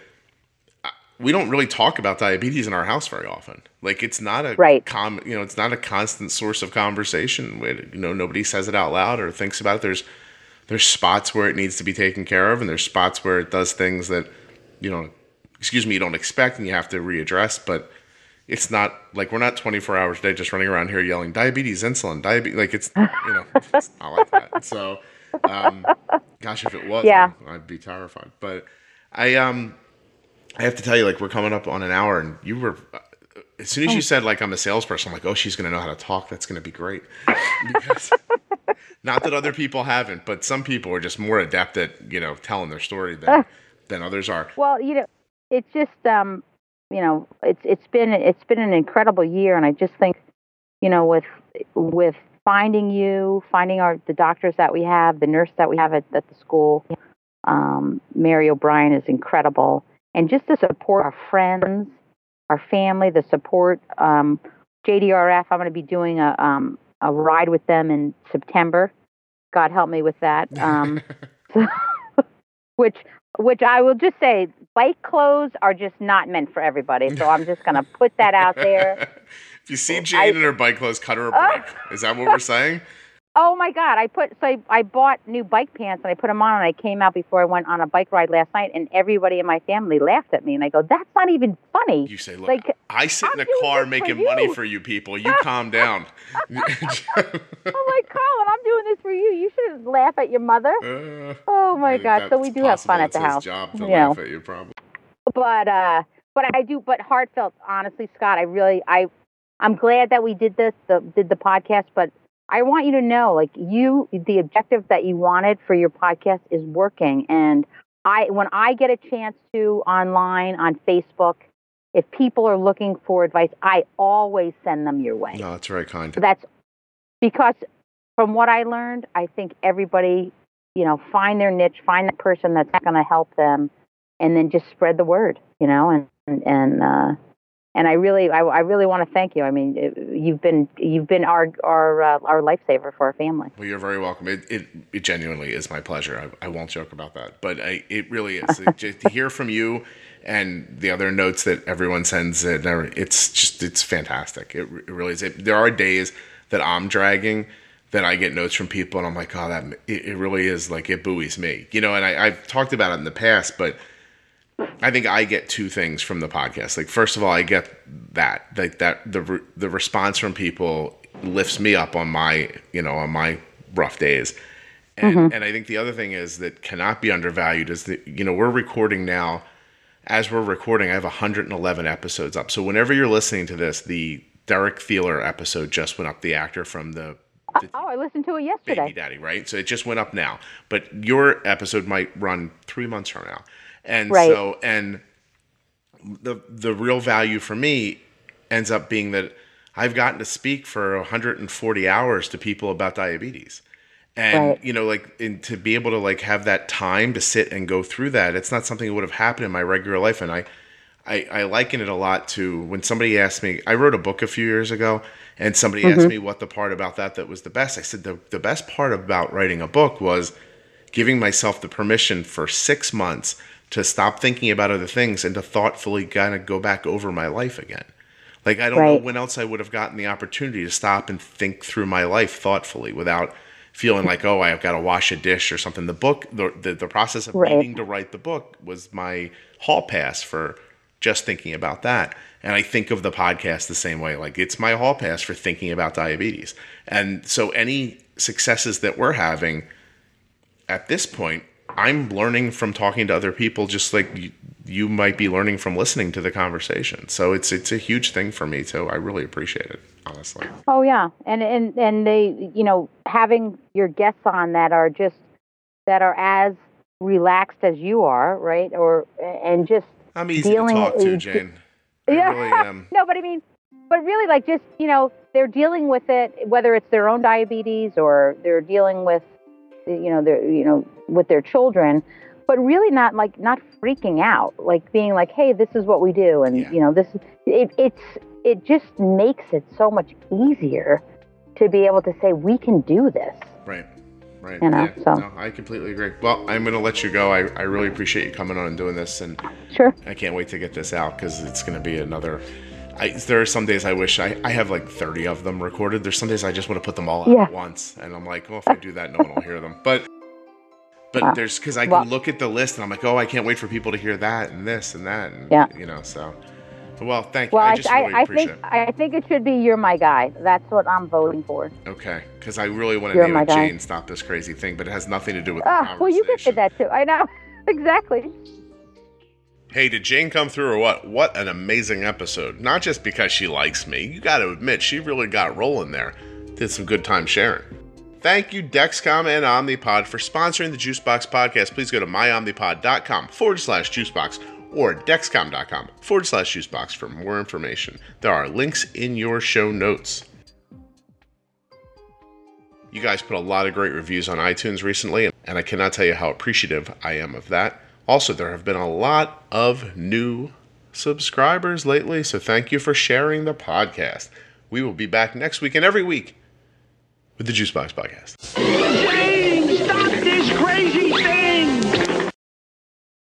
We don't really talk about diabetes in our house very often. Like it's not a Right. com, you know, it's not a constant source of conversation. You know, nobody says it out loud or thinks about it. There's there's spots where it needs to be taken care of and there's spots where it does things that you know excuse me you don't expect and you have to readdress but it's not like we're not 24 hours a day just running around here yelling diabetes insulin diabetes like it's you know it's not like that so um gosh if it was Yeah. i'd be terrified but i um i have to tell you like we're coming up on an hour and you were uh, as soon as you said like i'm a salesperson i'm like oh she's gonna know how to talk that's gonna be great because not that other people haven't, but some people are just more adept at you know telling their story than than others are. Well, you know, it's just um, you know, it's it's been it's been an incredible year, and I just think, you know, with with finding you, finding our the doctors that we have, the nurse that we have at, at the school, um, Mary O'Brien is incredible, and just to support our friends, our family, the support. Um, JDRF, I'm going to be doing a um, a ride with them in September. God help me with that. Um, which which I will just say, bike clothes are just not meant for everybody. So I'm just going to put that out there. if you see Jane in her bike clothes, cut her a break. Is that what we're saying? Oh my God! I put so I, I bought new bike pants and I put them on and I came out before I went on a bike ride last night and every,body in my family laughed at me and I go, "That's not even funny." You say, look, Like, I sit in I'm a car this for making money for you people. You calm down. I'm like, Colin, I'm doing this for you. You shouldn't laugh at your mother. Uh, Oh my God! So we do have fun at the house. job to you laugh know. at you, probably. but uh but I do but heartfelt honestly Scott I really I I'm glad that we did this the did the podcast but I want you to know like you the objective that you wanted for your podcast is working and I when I get a chance to online on Facebook if people are looking for advice I always send them your way No, that's very kind. so that's because from what I learned, I think everybody, you know, find their niche, find the person that's going to help them, and then just spread the word, you know, and and and, uh, and I really, I, I really want to thank you. I mean, it, you've been you've been our our uh, our lifesaver for our family. Well, you're very welcome. It, it, it genuinely is my pleasure. I, I won't joke about that, but I, it really is. Just to hear from you and the other notes that everyone sends, it, it's just it's fantastic. It, it really is. It, there are days that I'm dragging that I get notes from people, and I'm like, oh, that it, it really is like it buoys me, you know. And I, I've talked about it in the past, but I think I get two things from the podcast. Like, first of all, I get that like that the the response from people lifts me up on my you know on my rough days. And, mm-hmm. and I think the other thing is that cannot be undervalued is that you know we're recording now. As we're recording, I have 111 episodes up. So whenever you're listening to this, the Derek Theler episode just went up. The actor from the, Oh, I listened to it yesterday. Baby. Daddy, right? So it just went up now. But your episode might run three months from now. And Right. so and the the real value for me ends up being that I've gotten to speak for 140 hours to people about diabetes. And Right. you know, like and to be able to like have that time to sit and go through that, it's not something that would have happened in my regular life. And I I, I liken it a lot to when somebody asked me. I wrote a book a few years ago, and somebody asked mm-hmm. me what the part about that that was the best. I said the the best part about writing a book was giving myself the permission for six months to stop thinking about other things and to thoughtfully kind of go back over my life again. Like I don't Right. know when else I would have gotten the opportunity to stop and think through my life thoughtfully without feeling like oh I've got to wash a dish or something. The book, the the, the process of Right. needing to write the book was my hall pass for just thinking about that. And I think of the podcast the same way. Like it's my hall pass for thinking about diabetes. And so any successes that we're having at this point, I'm learning from talking to other people just like you, you might be learning from listening to the conversation. So it's it's a huge thing for me too. I really appreciate it, honestly. Oh yeah, and and and they, you know, having your guests on that are just that are as relaxed as you are, right? Or and just I'm easy Dealing- to talk to, Jane. I yeah. really am. no, but I mean, but really, like just you know, they're dealing with it, whether it's their own diabetes or they're dealing with, you know, their you know, with their children, but really not like not freaking out, like being like, hey, this is what we do, and Yeah. you know, this it, it's it just makes it so much easier to be able to say we can do this. Right. Right. You know, yeah. so- No, I completely agree. Well, I'm going to let you go. I, I really appreciate you coming on and doing this. And Sure. I can't wait to get this out because it's going to be another. I, there are some days I wish I, I have like 30 of them recorded. There's some days I just want to put them all out Yeah. at once. And I'm like, well, if I do that, no one will hear them. But but Wow. there's because I can Well- look at the list and I'm like, oh, I can't wait for people to hear that and this and that. And, Yeah. You know, so. Well, thank you. Well, I I, really I think it. I think it should be "You're My Guy." That's what I'm voting for. Okay. Because I really want to You're name it. Jane Stop This Crazy Thing, but it has nothing to do with the Ah, well, you conversation. say that too. I know exactly. Hey, did Jane come through or what? What an amazing episode. Not just because she likes me. You got to admit, she really got rolling there. Did some good time sharing. Thank you, Dexcom and Omnipod, for sponsoring the Juicebox podcast. Please go to myomnipod.com forward slash juicebox or dexcom.com forward slash juicebox for more information. There are links in your show notes. You guys put a lot of great reviews on iTunes recently, and I cannot tell you how appreciative I am of that. Also, there have been a lot of new subscribers lately, so thank you for sharing the podcast. We will be back next week and every week with the Juicebox Podcast.